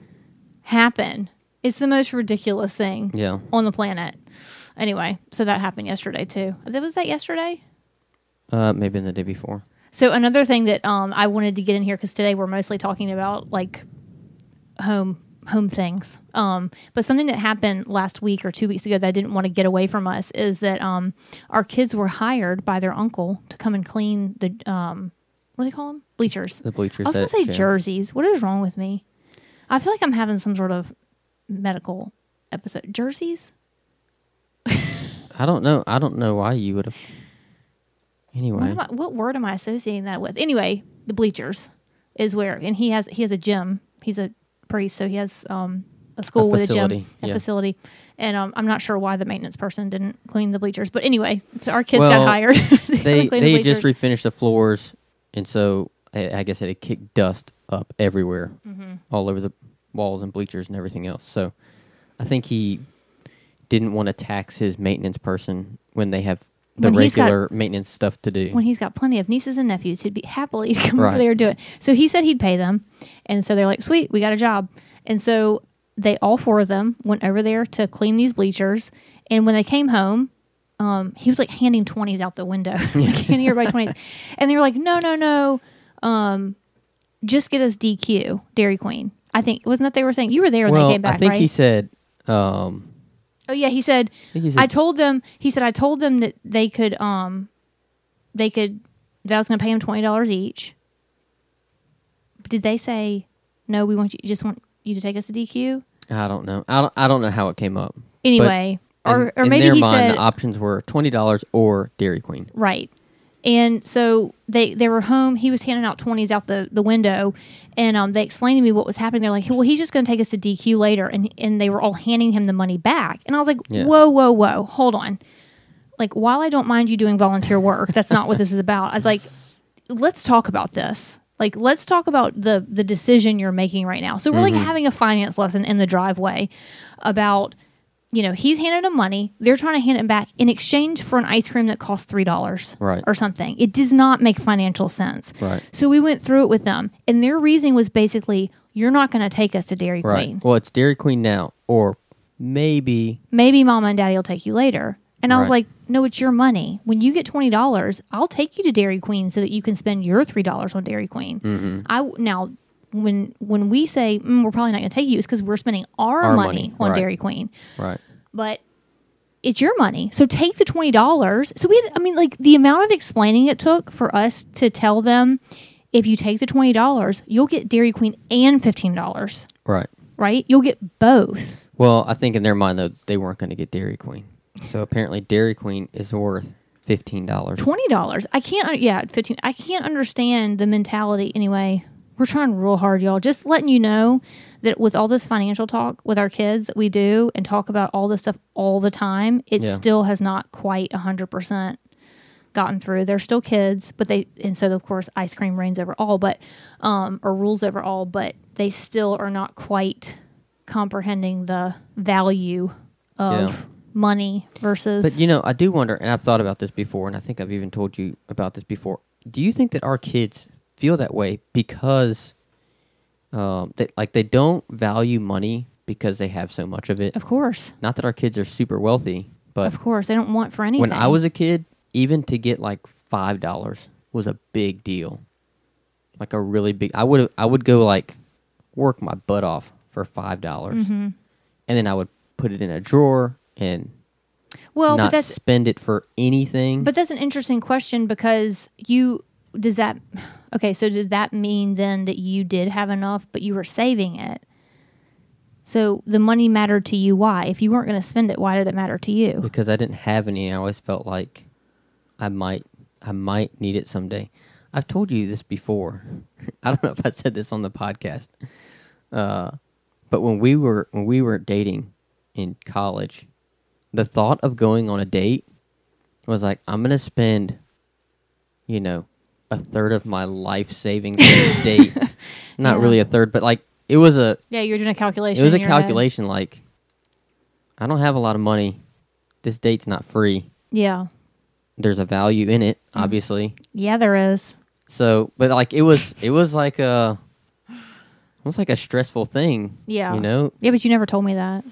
B: happen? It's the most ridiculous thing
A: Yeah.
B: on the planet. Anyway, so that happened yesterday too. Was that yesterday?
A: Uh, maybe in the day before.
B: So another thing that um, I wanted to get in here because today we're mostly talking about like home home things. Um, but something that happened last week or two weeks ago that I didn't want to get away from us is that um, our kids were hired by their uncle to come and clean the um, what do they call them bleachers.
A: The bleachers.
B: I was gonna say
A: gym.
B: jerseys. What is wrong with me? I feel like I'm having some sort of medical episode. Jerseys?
A: I don't know. I don't know why you would have. Anyway.
B: am I, what word am I associating that with? Anyway, the bleachers is where, and he has he has a gym. He's a priest, so he has um, a school with a gym, a
A: yeah.
B: facility. And um, I'm not sure why the maintenance person didn't clean the bleachers, but anyway, so our kids
A: Well,
B: got hired. to come
A: they
B: the
A: they just refinished the floors, and so I, I guess it had kicked dust up everywhere,
B: Mm-hmm.
A: all over the walls and bleachers and everything else. So I think he didn't want to tax his maintenance person when they have the
B: When he's got-
A: regular maintenance stuff to do.
B: when he's got plenty of nieces and nephews who'd be happily come over there and do it. So he said he'd pay them. And so they're like, sweet, we got a job. And so they, all four of them, went over there to clean these bleachers. And when they came home, um, he was like handing 20s out the window, handing everybody 20s. And they were like, no, no, no. Um, just get us DQ, Dairy Queen. I think, wasn't that they were saying? You were there when
A: well,
B: they came back,
A: I think
B: right?
A: he said. Um,
B: oh, yeah. He said,
A: I he said
B: I told them. He said I told them that they could. Um, they could. That I was going to pay them twenty dollars each. Did they say no? We want you. Just want you to take us to DQ.
A: I don't know. I don't. I don't know how it came up.
B: Anyway, or
A: in,
B: or
A: in
B: maybe
A: their
B: he
A: mind,
B: said
A: the options were twenty dollars or Dairy Queen.
B: right. And so they they were home. He was handing out twenties out the, the window, and um, they explained to me what was happening. They're like, "Well, he's just going to take us to DQ later," and and they were all handing him the money back. And I was like,
A: Yeah.
B: "Whoa, whoa, whoa, hold on!" Like, while I don't mind you doing volunteer work, that's not what this is about. I was like, "Let's talk about this." Like, let's talk about the the decision you're making right now. So we're like having a finance lesson in the driveway about you know, he's handed them money. They're trying to hand it back in exchange for an ice cream that costs three dollars
A: Right.
B: or something. It does not make financial sense.
A: Right.
B: So we went through it with them, and their reasoning was basically, "You're not going to take us to Dairy
A: Right.
B: Queen.
A: Well, it's Dairy Queen now, or maybe
B: Maybe Mama and Daddy will take you later." And I was like, "No, it's your money. When you get twenty dollars, I'll take you to Dairy Queen so that you can spend your three dollars on Dairy Queen."
A: Mm-hmm.
B: I now. When when we say mm, we're probably not going to take you, it's because we're spending our,
A: Our
B: money,
A: money,
B: on
A: right.
B: Dairy Queen.
A: right.
B: but it's your money. So take the twenty dollars. So we had, I mean, like the amount of explaining it took for us to tell them, if you take the twenty dollars, you'll get Dairy Queen and fifteen dollars.
A: Right.
B: Right? You'll get both.
A: Well, I think in their mind though they weren't going to get Dairy Queen, so apparently Dairy Queen is worth fifteen dollars.
B: Twenty dollars. I can't. Yeah, fifteen. I can't understand the mentality. Anyway, we're trying real hard, y'all. Just letting you know that with all this financial talk with our kids that we do and talk about all this stuff all the time, it
A: Yeah.
B: still has not quite hundred percent gotten through. They're still kids, but they and so of course ice cream reigns over all, but um, or rules over all, but they still are not quite comprehending the value of
A: Yeah.
B: money versus.
A: But you know, I do wonder, and I've thought about this before, and I think I've even told you about this before. Do you think that our kids feel that way because, um, they, like they don't value money because they have so much of it.
B: Of course.
A: Not that our kids are super wealthy, but
B: Of course. They don't want for anything.
A: when I was a kid, even to get like five dollars was a big deal. Like a really big. I would I would go like work my butt off for five dollars,
B: Mm-hmm.
A: and then I would put it in a drawer and
B: well, but
A: not spend it for anything.
B: But that's an interesting question because you does that okay, so did that mean then that you did have enough but you were saving it? So the money mattered to you why? If you weren't going to spend it, why did it matter to you?
A: because I didn't have any. I always felt like I might I might need it someday. I've told you this before. I don't know if I said this on the podcast. Uh, but when we were when we were dating in college, the thought of going on a date was like I'm going to spend you know a third of my life savings a date. Not
B: Yeah.
A: really a third, but like it was a
B: Yeah, you're doing a calculation.
A: it was a
B: your head.
A: calculation like I don't have a lot of money. This date's not free.
B: Yeah.
A: There's a value in it,
B: Mm-hmm.
A: obviously.
B: Yeah, there is.
A: So, but like it was it was like a it was like a stressful thing.
B: Yeah.
A: You know,
B: Yeah, but you never told me that.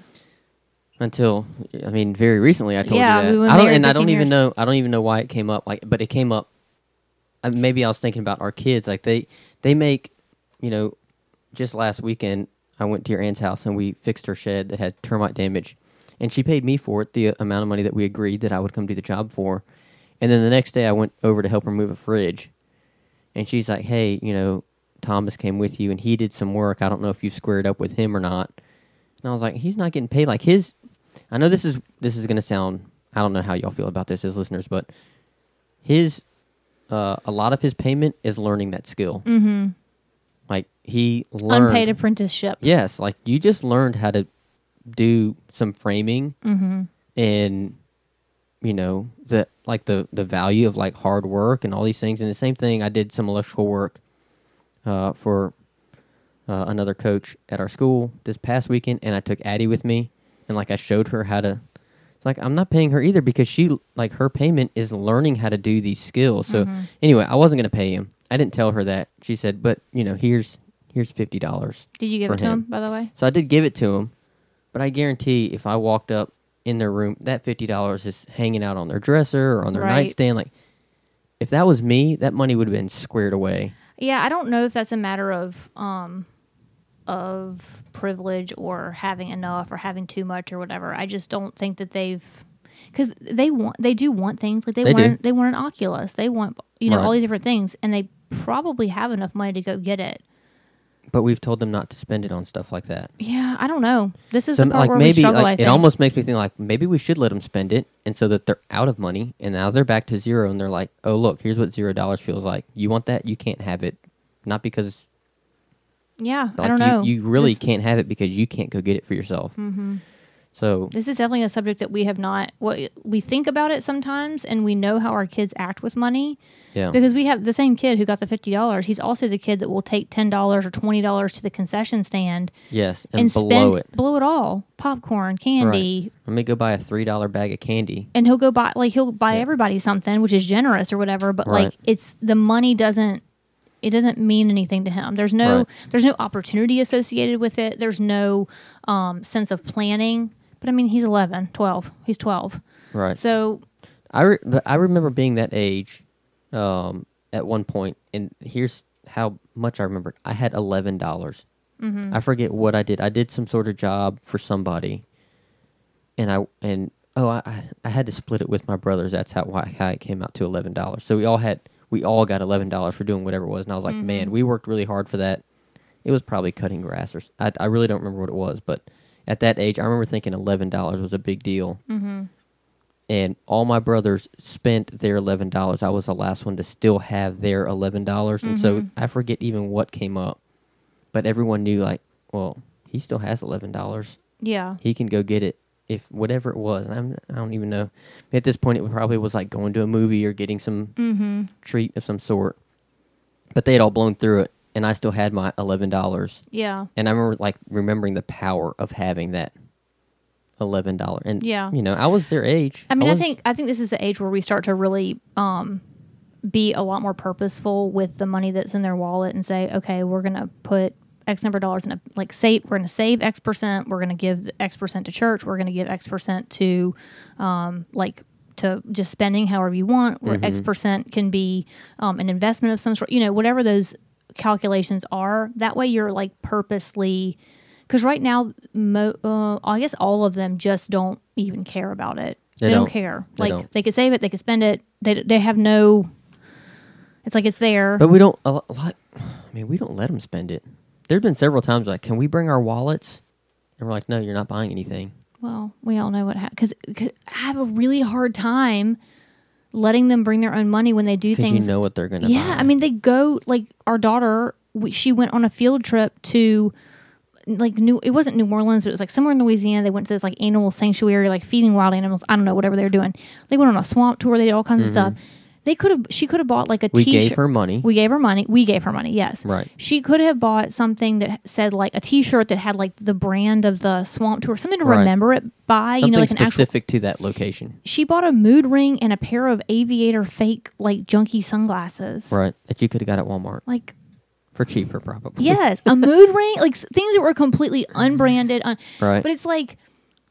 A: until I mean very recently I told
B: Yeah,
A: you
B: we
A: that.
B: were
A: I don't and I don't even
B: years.
A: know I don't even know why it came up like but it came up maybe I was thinking about our kids like they they make you know just last weekend I went to your aunt's house and we fixed her shed that had termite damage. And she paid me for it the amount of money that we agreed that I would come do the job for. And then the next day I went over to help her move a fridge. And she's like hey you know Thomas came with you and he did some work. I don't know if you squared up with him or not. And I was like he's not getting paid. Like his I know this is this is to sound I don't know how y'all feel about this as listeners but his uh, a lot of his payment is learning that skill
B: Mm-hmm.
A: like he learned
B: Unpaid apprenticeship.
A: Yes, like you just learned how to do some framing
B: Mm-hmm.
A: and you know the like the the value of like hard work and all these things. And the same thing, I did some electrical work uh, for uh, another coach at our school this past weekend, and I took Addie with me, and like I showed her how to. Like I'm not paying her either because she like her payment is learning how to do these skills. So
B: Mm-hmm.
A: anyway, I wasn't gonna pay him. I didn't tell her that. She said, "But you know, here's here's fifty dollars."
B: Did you give it to
A: him.
B: him, by the way?
A: So I did give it to him, but I guarantee if I walked up in their room, that fifty dollars is hanging out on their dresser or on their
B: Right.
A: nightstand. Like, if that was me, that money would have been squared away.
B: Yeah, I don't know if that's a matter of um of privilege or having enough or having too much or whatever. I just don't think that they've because they want they do want things like they,
A: They
B: want
A: do.
B: they want an Oculus, they want you know all these different things, and they probably have enough money to go get it.
A: But we've told them not to spend it on stuff like that.
B: Yeah, I don't know. This is
A: So
B: the part
A: like
B: where we
A: maybe
B: struggle.
A: like, it almost makes me think like maybe we should let them spend it, and so that they're out of money, and now they're back to zero, and they're like, oh look, here's what zero dollars feels like. You want that? You can't have it. Not because
B: yeah,
A: like,
B: I don't
A: you,
B: know.
A: you really
B: This-
A: can't have it because you can't go get it for yourself.
B: Mhm.
A: So
B: This is definitely a subject that we have not. What we think about it sometimes, and we know how our kids act with money
A: yeah,
B: because we have the same kid who got the fifty dollars. He's also the kid that will take ten dollars or twenty dollars to the concession stand
A: yes, and,
B: and,
A: below
B: spend
A: it.
B: blow it all popcorn, candy,
A: Let me go buy a three dollar bag of candy.
B: and he'll go buy like he'll buy
A: Yeah.
B: everybody something, which is generous or whatever. But
A: Right.
B: like it's the money doesn't it doesn't mean anything to him. There's no
A: Right.
B: there's no opportunity associated with it. There's no um, sense of planning. But I mean, he's 11, 12. He's 12.
A: Right.
B: So
A: I re- I remember being that age, um, at one point, and here's how much I remember. I had eleven dollars.
B: Mm-hmm.
A: I forget what I did. I did some sort of job for somebody, and I and oh I I- had to split it with my brothers. That's how why how it came out to eleven dollars. So we all had we all got eleven dollars for doing whatever it was, and I was like,
B: Mm-hmm.
A: man, we worked really hard for that. It was probably cutting grass or I really don't remember what it was, but at that age, I remember thinking eleven dollars was a big deal
B: mm-hmm.
A: and all my brothers spent their eleven dollars. I was the last one to still have their eleven dollars, and so
B: Mhm.
A: I forget even what came up, but everyone knew like, well, he still has eleven dollars.
B: yeah.
A: He can go get it if whatever it was. And I'm, I don't even know. At this point, it probably was like going to a movie or getting some
B: Mm-hmm.
A: treat of some sort. But they had all blown through it, and I still had my eleven dollars.
B: Yeah.
A: And I remember like remembering the power of having that eleven dollar. And
B: Yeah.
A: you know, I was their age.
B: I mean, I,
A: was-
B: think I think this is the age where we start to really um, be a lot more purposeful with the money that's in their wallet and say, okay, we're gonna put X number of dollars in a like save. We're going to save X percent. We're going to give X percent to church. We're going to give X percent to, um, like to just spending however you want. Where X percent can be um, an investment of some sort. You know, whatever those calculations are. That way, you're like purposely. Because right now, mo- uh, I guess all of them just don't even care about it.
A: They
B: They, don't.
A: don't.
B: care.
A: They
B: like
A: don't.
B: they could save it, they could spend it. They they have no. It's like it's there.
A: But we don't a lot. I mean, we don't let them spend it. There've been several times like, can we bring our wallets? And we're like, no, you're not buying anything.
B: Well, we all know what happens because I have a really hard time letting them bring their own money when they do
A: things. you know what they're gonna.
B: yeah,
A: buy.
B: I mean they go like our daughter. We, she went on a field trip to like New. It wasn't New Orleans, but it was like somewhere in Louisiana. They went to this like animal sanctuary, like feeding wild animals. I don't know whatever they were doing. They went on a swamp tour. They did all kinds of mm-hmm. stuff. They could have. She could have bought like a
A: we
B: t-shirt.
A: gave her money.
B: We gave her money. We gave her money. Yes.
A: Right.
B: She could have bought something that said like a T-shirt that had like the brand of the swamp tour, something to
A: Right.
B: remember it by.
A: Something
B: you know, like an actual.
A: specific to that location,
B: She bought a mood ring and a pair of aviator fake like junky sunglasses.
A: right? That you could have got at Walmart
B: Like
A: for cheaper, probably.
B: yes, a mood ring, like s- things that were completely unbranded. Un-
A: Right.
B: But it's like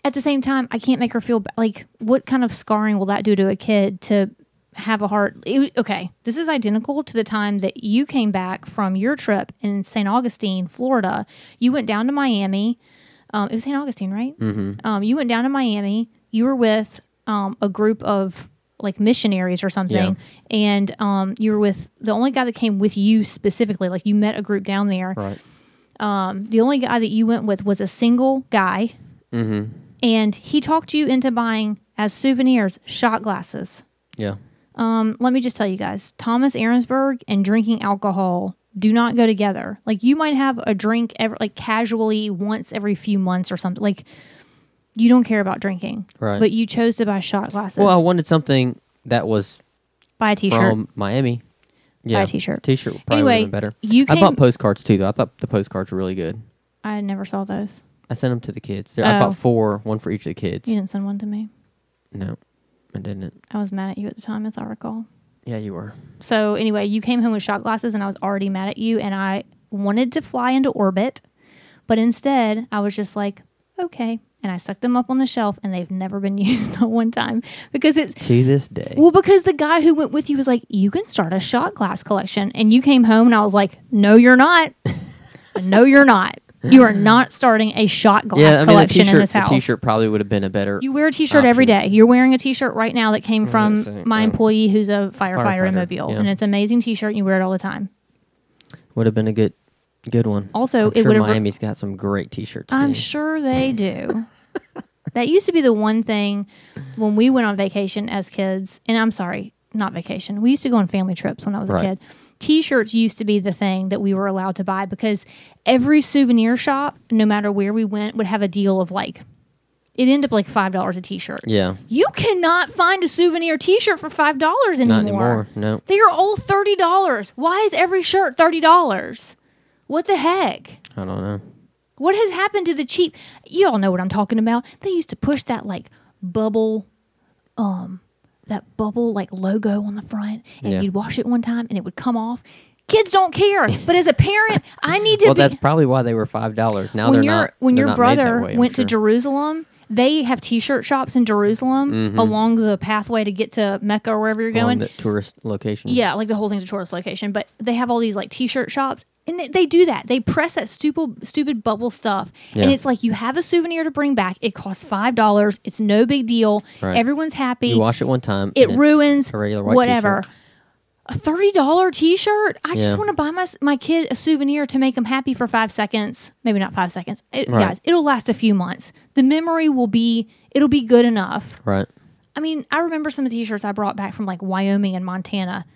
B: at the same time, I can't make her feel ba- like what kind of scarring will that do to a kid to have a heart? it- okay, this is identical to the time that you came back from your trip in St. Augustine, Florida. You went down to Miami. Um, it was St. Augustine, right? Mm-hmm. Um, you went down to Miami. You were with um, a group of like missionaries or something, and um, you were with the only guy that came with you specifically. Like you met a group down there.
A: Right.
B: Um, the only guy that you went with was a single guy,
A: Mm-hmm.
B: and he talked you into buying as souvenirs shot glasses.
A: Yeah.
B: Um, let me just tell you guys, Thomas Aaronsburg and drinking alcohol do not go together. Like you might have a drink ever like casually once every few months or something. Like you don't care about drinking,
A: Right.
B: but you chose to buy shot glasses.
A: Well, I wanted something that was
B: buy a t-shirt.
A: from Miami. Yeah.
B: a t-shirt.
A: T-shirt would probably
B: Anyway,
A: would been better.
B: you
A: I bought postcards too, though. I thought the postcards were really good.
B: I never saw those.
A: I sent them to the kids. I
B: Oh.
A: bought four, one for each of the kids.
B: You didn't send one to me.
A: No, I didn't.
B: I was mad at you at the time, as I recall.
A: Yeah, you were.
B: So anyway, you came home with shot glasses, and I was already mad at you, and I wanted to fly into orbit, but instead I was just like, okay, and I stuck them up on the shelf, and they've never been used not one time because it's
A: To this day.
B: well because the guy who went with you was like, you can start a shot glass collection, and you came home, and I was like, no, you're not, no, you're not. You are not starting a shot glass
A: yeah, I mean,
B: collection in this house.
A: t-shirt probably would have been a better.
B: You wear a t-shirt every
A: option.
B: day. You're wearing a t-shirt right now that came from
A: so,
B: my
A: yeah.
B: employee who's a firefighter, in Mobile,
A: yeah.
B: and it's an amazing t-shirt. and You wear it all the time.
A: Would have been a good, good one.
B: Also,
A: I'm
B: it
A: sure
B: would have.
A: Miami's got some great t-shirts.
B: I'm
A: too.
B: sure they do. that used to be the one thing when we went on vacation as kids. And I'm sorry, not vacation. We used to go on family trips when I was
A: Right.
B: a kid. T-shirts used to be the thing that we were allowed to buy because every souvenir shop, no matter where we went, would have a deal of like it ended up like five dollars a T-shirt.
A: Yeah,
B: You cannot find a souvenir T-shirt for five dollars anymore.
A: not anymore. No.
B: They are all thirty dollars. Why is every shirt thirty dollars? What the heck?
A: I don't know.
B: What has happened to the cheap? You all know what I'm talking about. They used to push that like bubble, um, that bubble like logo on the front, and
A: Yeah.
B: you'd wash it one time and it would come off. Kids don't care, but as a parent, I need to
A: Well,
B: be.
A: that's probably why they were five dollars. Now
B: when
A: they're
B: your
A: not.
B: when
A: they're
B: your
A: not
B: brother
A: way,
B: went
A: sure.
B: to Jerusalem, they have T-shirt shops in Jerusalem
A: Mm-hmm.
B: along the pathway to get to Mecca or wherever you're going.
A: the tourist location.
B: Yeah, like the whole thing's a tourist location, but they have all these like T-shirt shops, and they, they do that. They press that stupid, stupid bubble stuff, and it's like you have a souvenir to bring back. It costs five dollars. It's no big deal.
A: Right.
B: Everyone's happy.
A: You wash it one time.
B: it ruins
A: a regular white
B: whatever.
A: t-shirt.
B: A thirty dollar T-shirt. I just want to buy my my kid a souvenir to make him happy for five seconds. Maybe not five seconds, It-
A: Right.
B: guys. It'll last a few months. The memory will be. It'll be good enough.
A: Right.
B: I mean, I remember some of the t-shirts I brought back from like Wyoming and Montana.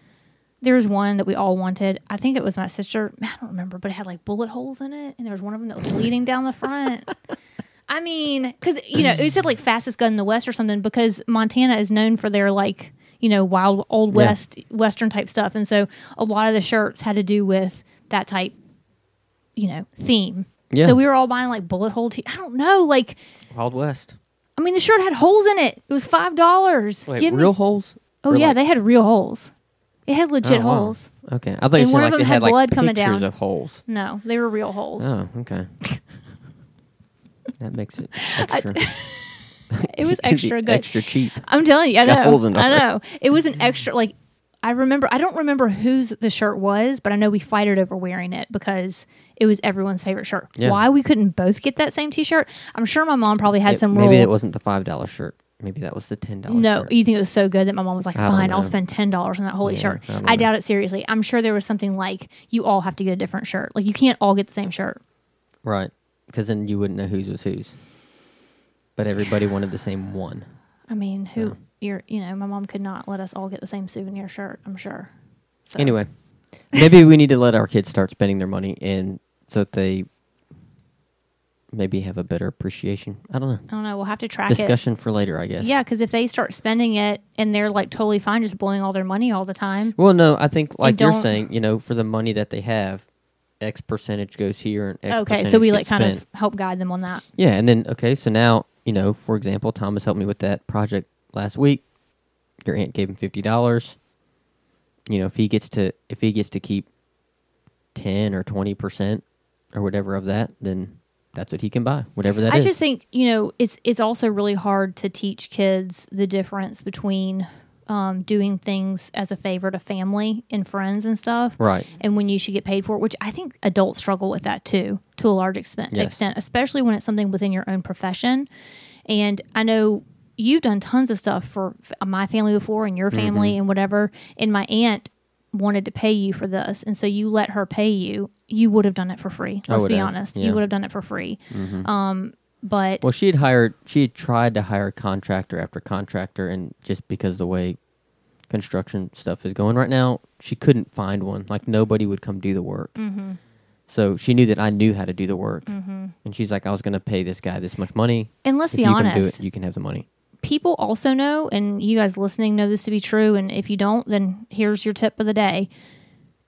B: There was one that we all wanted. I think it was my sister. I don't remember, but it had like bullet holes in it, and there was one of them that was bleeding down the front. I mean, because you know, it said like fastest gun in the West or something. Because Montana is known for their like you know wild old
A: Yeah.
B: west western type stuff, and so a lot of the shirts had to do with that type, you know, theme.
A: Yeah.
B: So we were all buying like bullet hole. T- I don't know, like.
A: Wild West.
B: I mean, the shirt had holes in it. It was five dollars.
A: Wait, real holes?
B: Oh
A: Or
B: yeah,
A: like-
B: they had real holes. It had legit
A: Oh, wow.
B: holes.
A: Okay, I thought you
B: And
A: said
B: one of
A: like
B: them
A: they
B: had
A: had like
B: blood coming
A: pictures
B: down.
A: of holes.
B: No, they were real holes.
A: Oh, okay. that makes it extra.
B: It was
A: could be
B: extra good.
A: extra cheap.
B: I'm telling you, I
A: Got
B: know.
A: holes in
B: I
A: there.
B: know. It was an extra like I remember I don't remember whose the shirt was, but I know we fighted over wearing it because it was everyone's favorite shirt.
A: Yeah.
B: Why we couldn't both get that same t-shirt? I'm sure my mom probably had
A: It-
B: some
A: maybe it wasn't the five dollar shirt. Maybe that was the ten dollar.
B: no,
A: shirt.
B: you think it was so good that my mom was like,
A: I don't
B: "Fine, I'll spend ten dollars on that holey
A: Yeah,
B: shirt."
A: I don't
B: I doubt it seriously. I'm sure there was something like you all have to get a different shirt. Like you can't all get the same shirt.
A: right? Because then you wouldn't know whose was whose. But everybody wanted the same one.
B: I mean, who you're, you know, my mom could not let us all get the same souvenir shirt. I'm sure. So,
A: Anyway, maybe we need to let our kids start spending their money, and so that they maybe have a better appreciation. I don't know.
B: I don't know. We'll have to track it.
A: Discussion for later, I guess.
B: Yeah, because if they start spending it and they're like totally fine just blowing all their money all the time,
A: Well, no, I think like you're
B: don't-
A: saying, you know, for the money that they have, X percentage goes here and X
B: okay, so
A: percentage
B: we like
A: gets
B: kind
A: spent.
B: of help guide them on that.
A: Yeah, and then okay, so now you know, for example, Thomas helped me with that project last week. Your aunt gave him fifty dollars. You know, if he gets to if he gets to keep ten or twenty percent or whatever of that, then that's what he can buy, whatever that
B: I
A: is.
B: just think you know it's it's also really hard to teach kids the difference between um, doing things as a favor to family and friends and stuff,
A: right.
B: and when you should get paid for it. Which I think adults struggle with that too, to a large extent,
A: Yes.
B: extent, especially when it's something within your own profession. And I know you've done tons of stuff for f- my family before, and your family,
A: Mm-hmm.
B: and whatever. And my aunt wanted to pay you for this, and so you let her pay you. You would have done it for free. Let's be
A: have,
B: honest.
A: yeah. Mm-hmm.
B: You would have done it for free. Um, but
A: Well, she had hired, she had tried to hire contractor after contractor, and just because the way construction stuff is going right now, she couldn't find one. Like nobody would come do the work. Mm-hmm. So she knew that I knew how to do the work, mm-hmm. and she's like, "I was going to pay this guy this much money.
B: And let's
A: if
B: be
A: you can do
B: honest,
A: it, you can have the money."
B: People also know, and you guys listening know this to be true. And if you don't, then here's your tip of the day.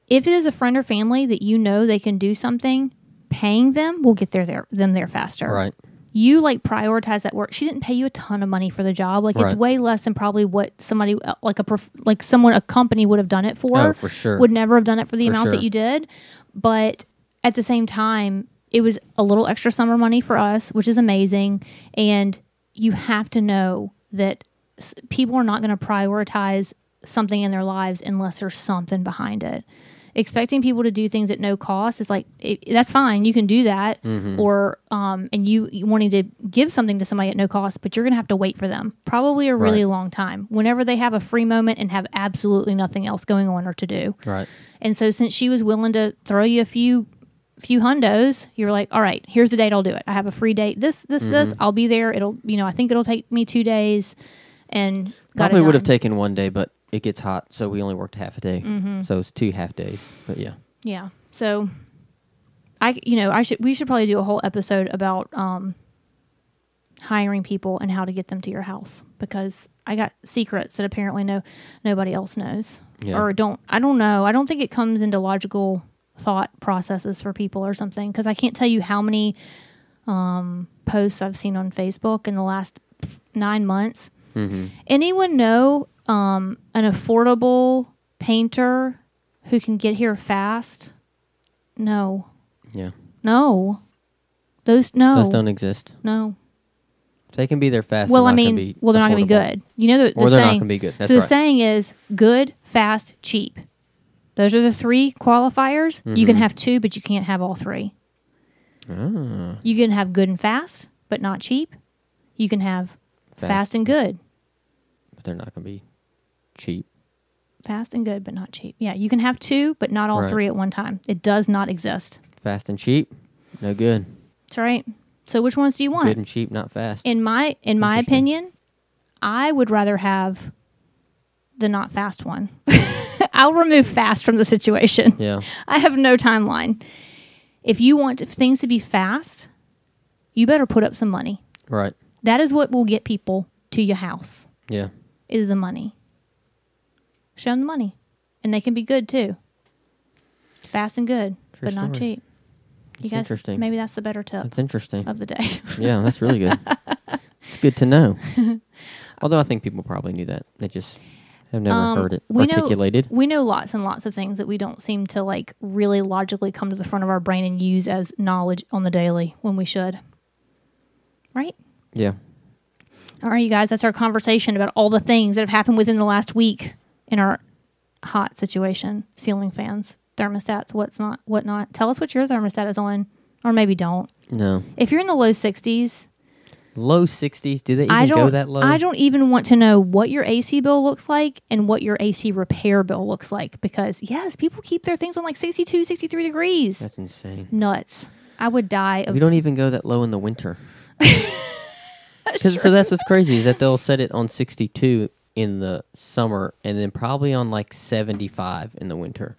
B: If it is a friend or family that you know they can do something, paying them will get there, there them there faster.
A: Right?
B: You like prioritize that work. She didn't pay you a ton of money for the job. Like it's
A: Right.
B: way less than probably what somebody uh, like a prof- like someone a company would have done it for.
A: Oh, for sure.
B: Would never have done it for the
A: For
B: amount
A: sure.
B: that you did. But at the same time, it was a little extra summer money for us, which is amazing. And you have to know that people are not going to prioritize something in their lives unless there's something behind it. Expecting people to do things at no cost is like it, that's fine. You can do that,
A: Mm-hmm.
B: or um, and you, you wanting to give something to somebody at no cost, but you're going to have to wait for them probably a really
A: Right.
B: long time. Whenever they have a free moment and have absolutely nothing else going on or to do,
A: Right?
B: and so since she was willing to throw you a few few hundos, you're like, all right, here's the date I'll do it. I have a free date. This, this, this.
A: Mm-hmm.
B: I'll be there. It'll, you know, I think it'll take me two days, and
A: Probably
B: it
A: would have taken one day, but it gets hot, so we only worked half a day.
B: Mm-hmm.
A: So it's two half days. But yeah,
B: Yeah. So, I, you know, I should we should probably do a whole episode about um hiring people and how to get them to your house because I got secrets that apparently no nobody else knows
A: Yeah.
B: or don't I don't know. I don't think it comes into logical thought processes for people or something because I can't tell you how many um posts I've seen on Facebook in the last 9 months.
A: mm-hmm.
B: Anyone know um an affordable painter who can get here fast? No.
A: yeah.
B: No. Those no.
A: Those don't exist.
B: no.
A: They can be there fast.
B: Well, I mean, well, they're not going to be good. You know the, the
A: Or they're not
B: saying.
A: gonna be good. That's
B: so the saying is good, fast, cheap. Those are the three qualifiers. You can
A: Mhm.
B: have two, but you can't have all three.
A: Ah,
B: You can have good and fast, but not cheap. You can have fast,
A: Fast.
B: and good,
A: but they're not going to be cheap.
B: fast and good, but not cheap. Yeah, you can have two, but not all
A: Right.
B: three at one time. It does not exist.
A: Fast and cheap, no good.
B: That's right. So which ones do you want?
A: Good and cheap, not fast.
B: in my in my opinion, I would rather have the not fast one. I'll remove fast from the situation.
A: yeah,
B: I have no timeline. If you want things to be fast, you better put up some money.
A: right.
B: That is what will get people to your house.
A: Yeah,
B: Is the money. Show them the money, and they can be good too. Fast and good,
A: True
B: but not cheap. You
A: That's
B: guys,
A: interesting.
B: maybe that's the better tip
A: that's interesting.
B: of the day.
A: yeah, that's really good. it's good to know. Although I think people probably knew that. They just Have never
B: Um,
A: heard it
B: we know-
A: articulated.
B: We know lots and lots of things that we don't seem to like really logically come to the front of our brain and use as knowledge on the daily when we should. Right?
A: yeah.
B: All right, you guys, that's our conversation about all the things that have happened within the last week in our hot situation. Ceiling fans, thermostats, what's not, what not. Tell us what your thermostat is on, or maybe don't.
A: No.
B: If you're in the low 60s,
A: Low 60s. Do they even
B: I don't
A: go that low?
B: I don't even want to know what your AC bill looks like and what your AC repair bill looks like because yes, people keep their things on like 62, 63 degrees.
A: That's insane.
B: Nuts. I would die of
A: We don't even go that low in the winter. So that's what's crazy is that they'll set it on 62 in the summer and then probably on like 75 in the winter.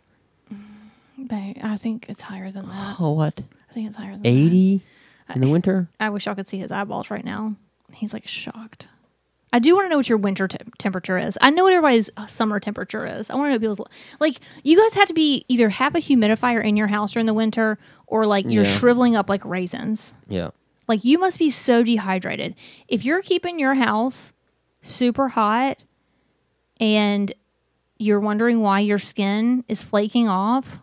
B: Babe, I think it's higher than that.
A: Oh, what?
B: I think it's higher than
A: 80 in the winter?
B: I wish y'all could see his eyeballs right now. He's like shocked. I do want to know what your winter te- temperature is. I know what everybody's uh, summer temperature is. I want to know people's like. You guys have to be either have a humidifier in your house during the winter, or like you're
A: Yeah.
B: shriveling up like raisins.
A: Yeah.
B: Like you must be so dehydrated. If you're keeping your house super hot and you're wondering why your skin is flaking off,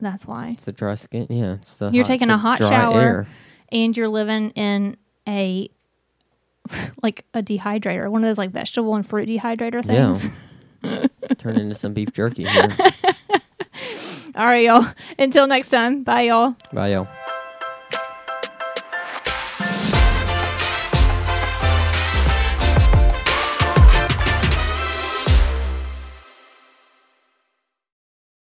B: that's why.
A: It's the dry skin. Yeah. It's the
B: You're
A: hot,
B: taking a hot shower
A: air.
B: and you're living in a like a dehydrator, one of those like vegetable and fruit dehydrator things.
A: Yeah. Turn into some beef jerky here.
B: All right, y'all. Until next time. Bye, y'all.
A: Bye, y'all.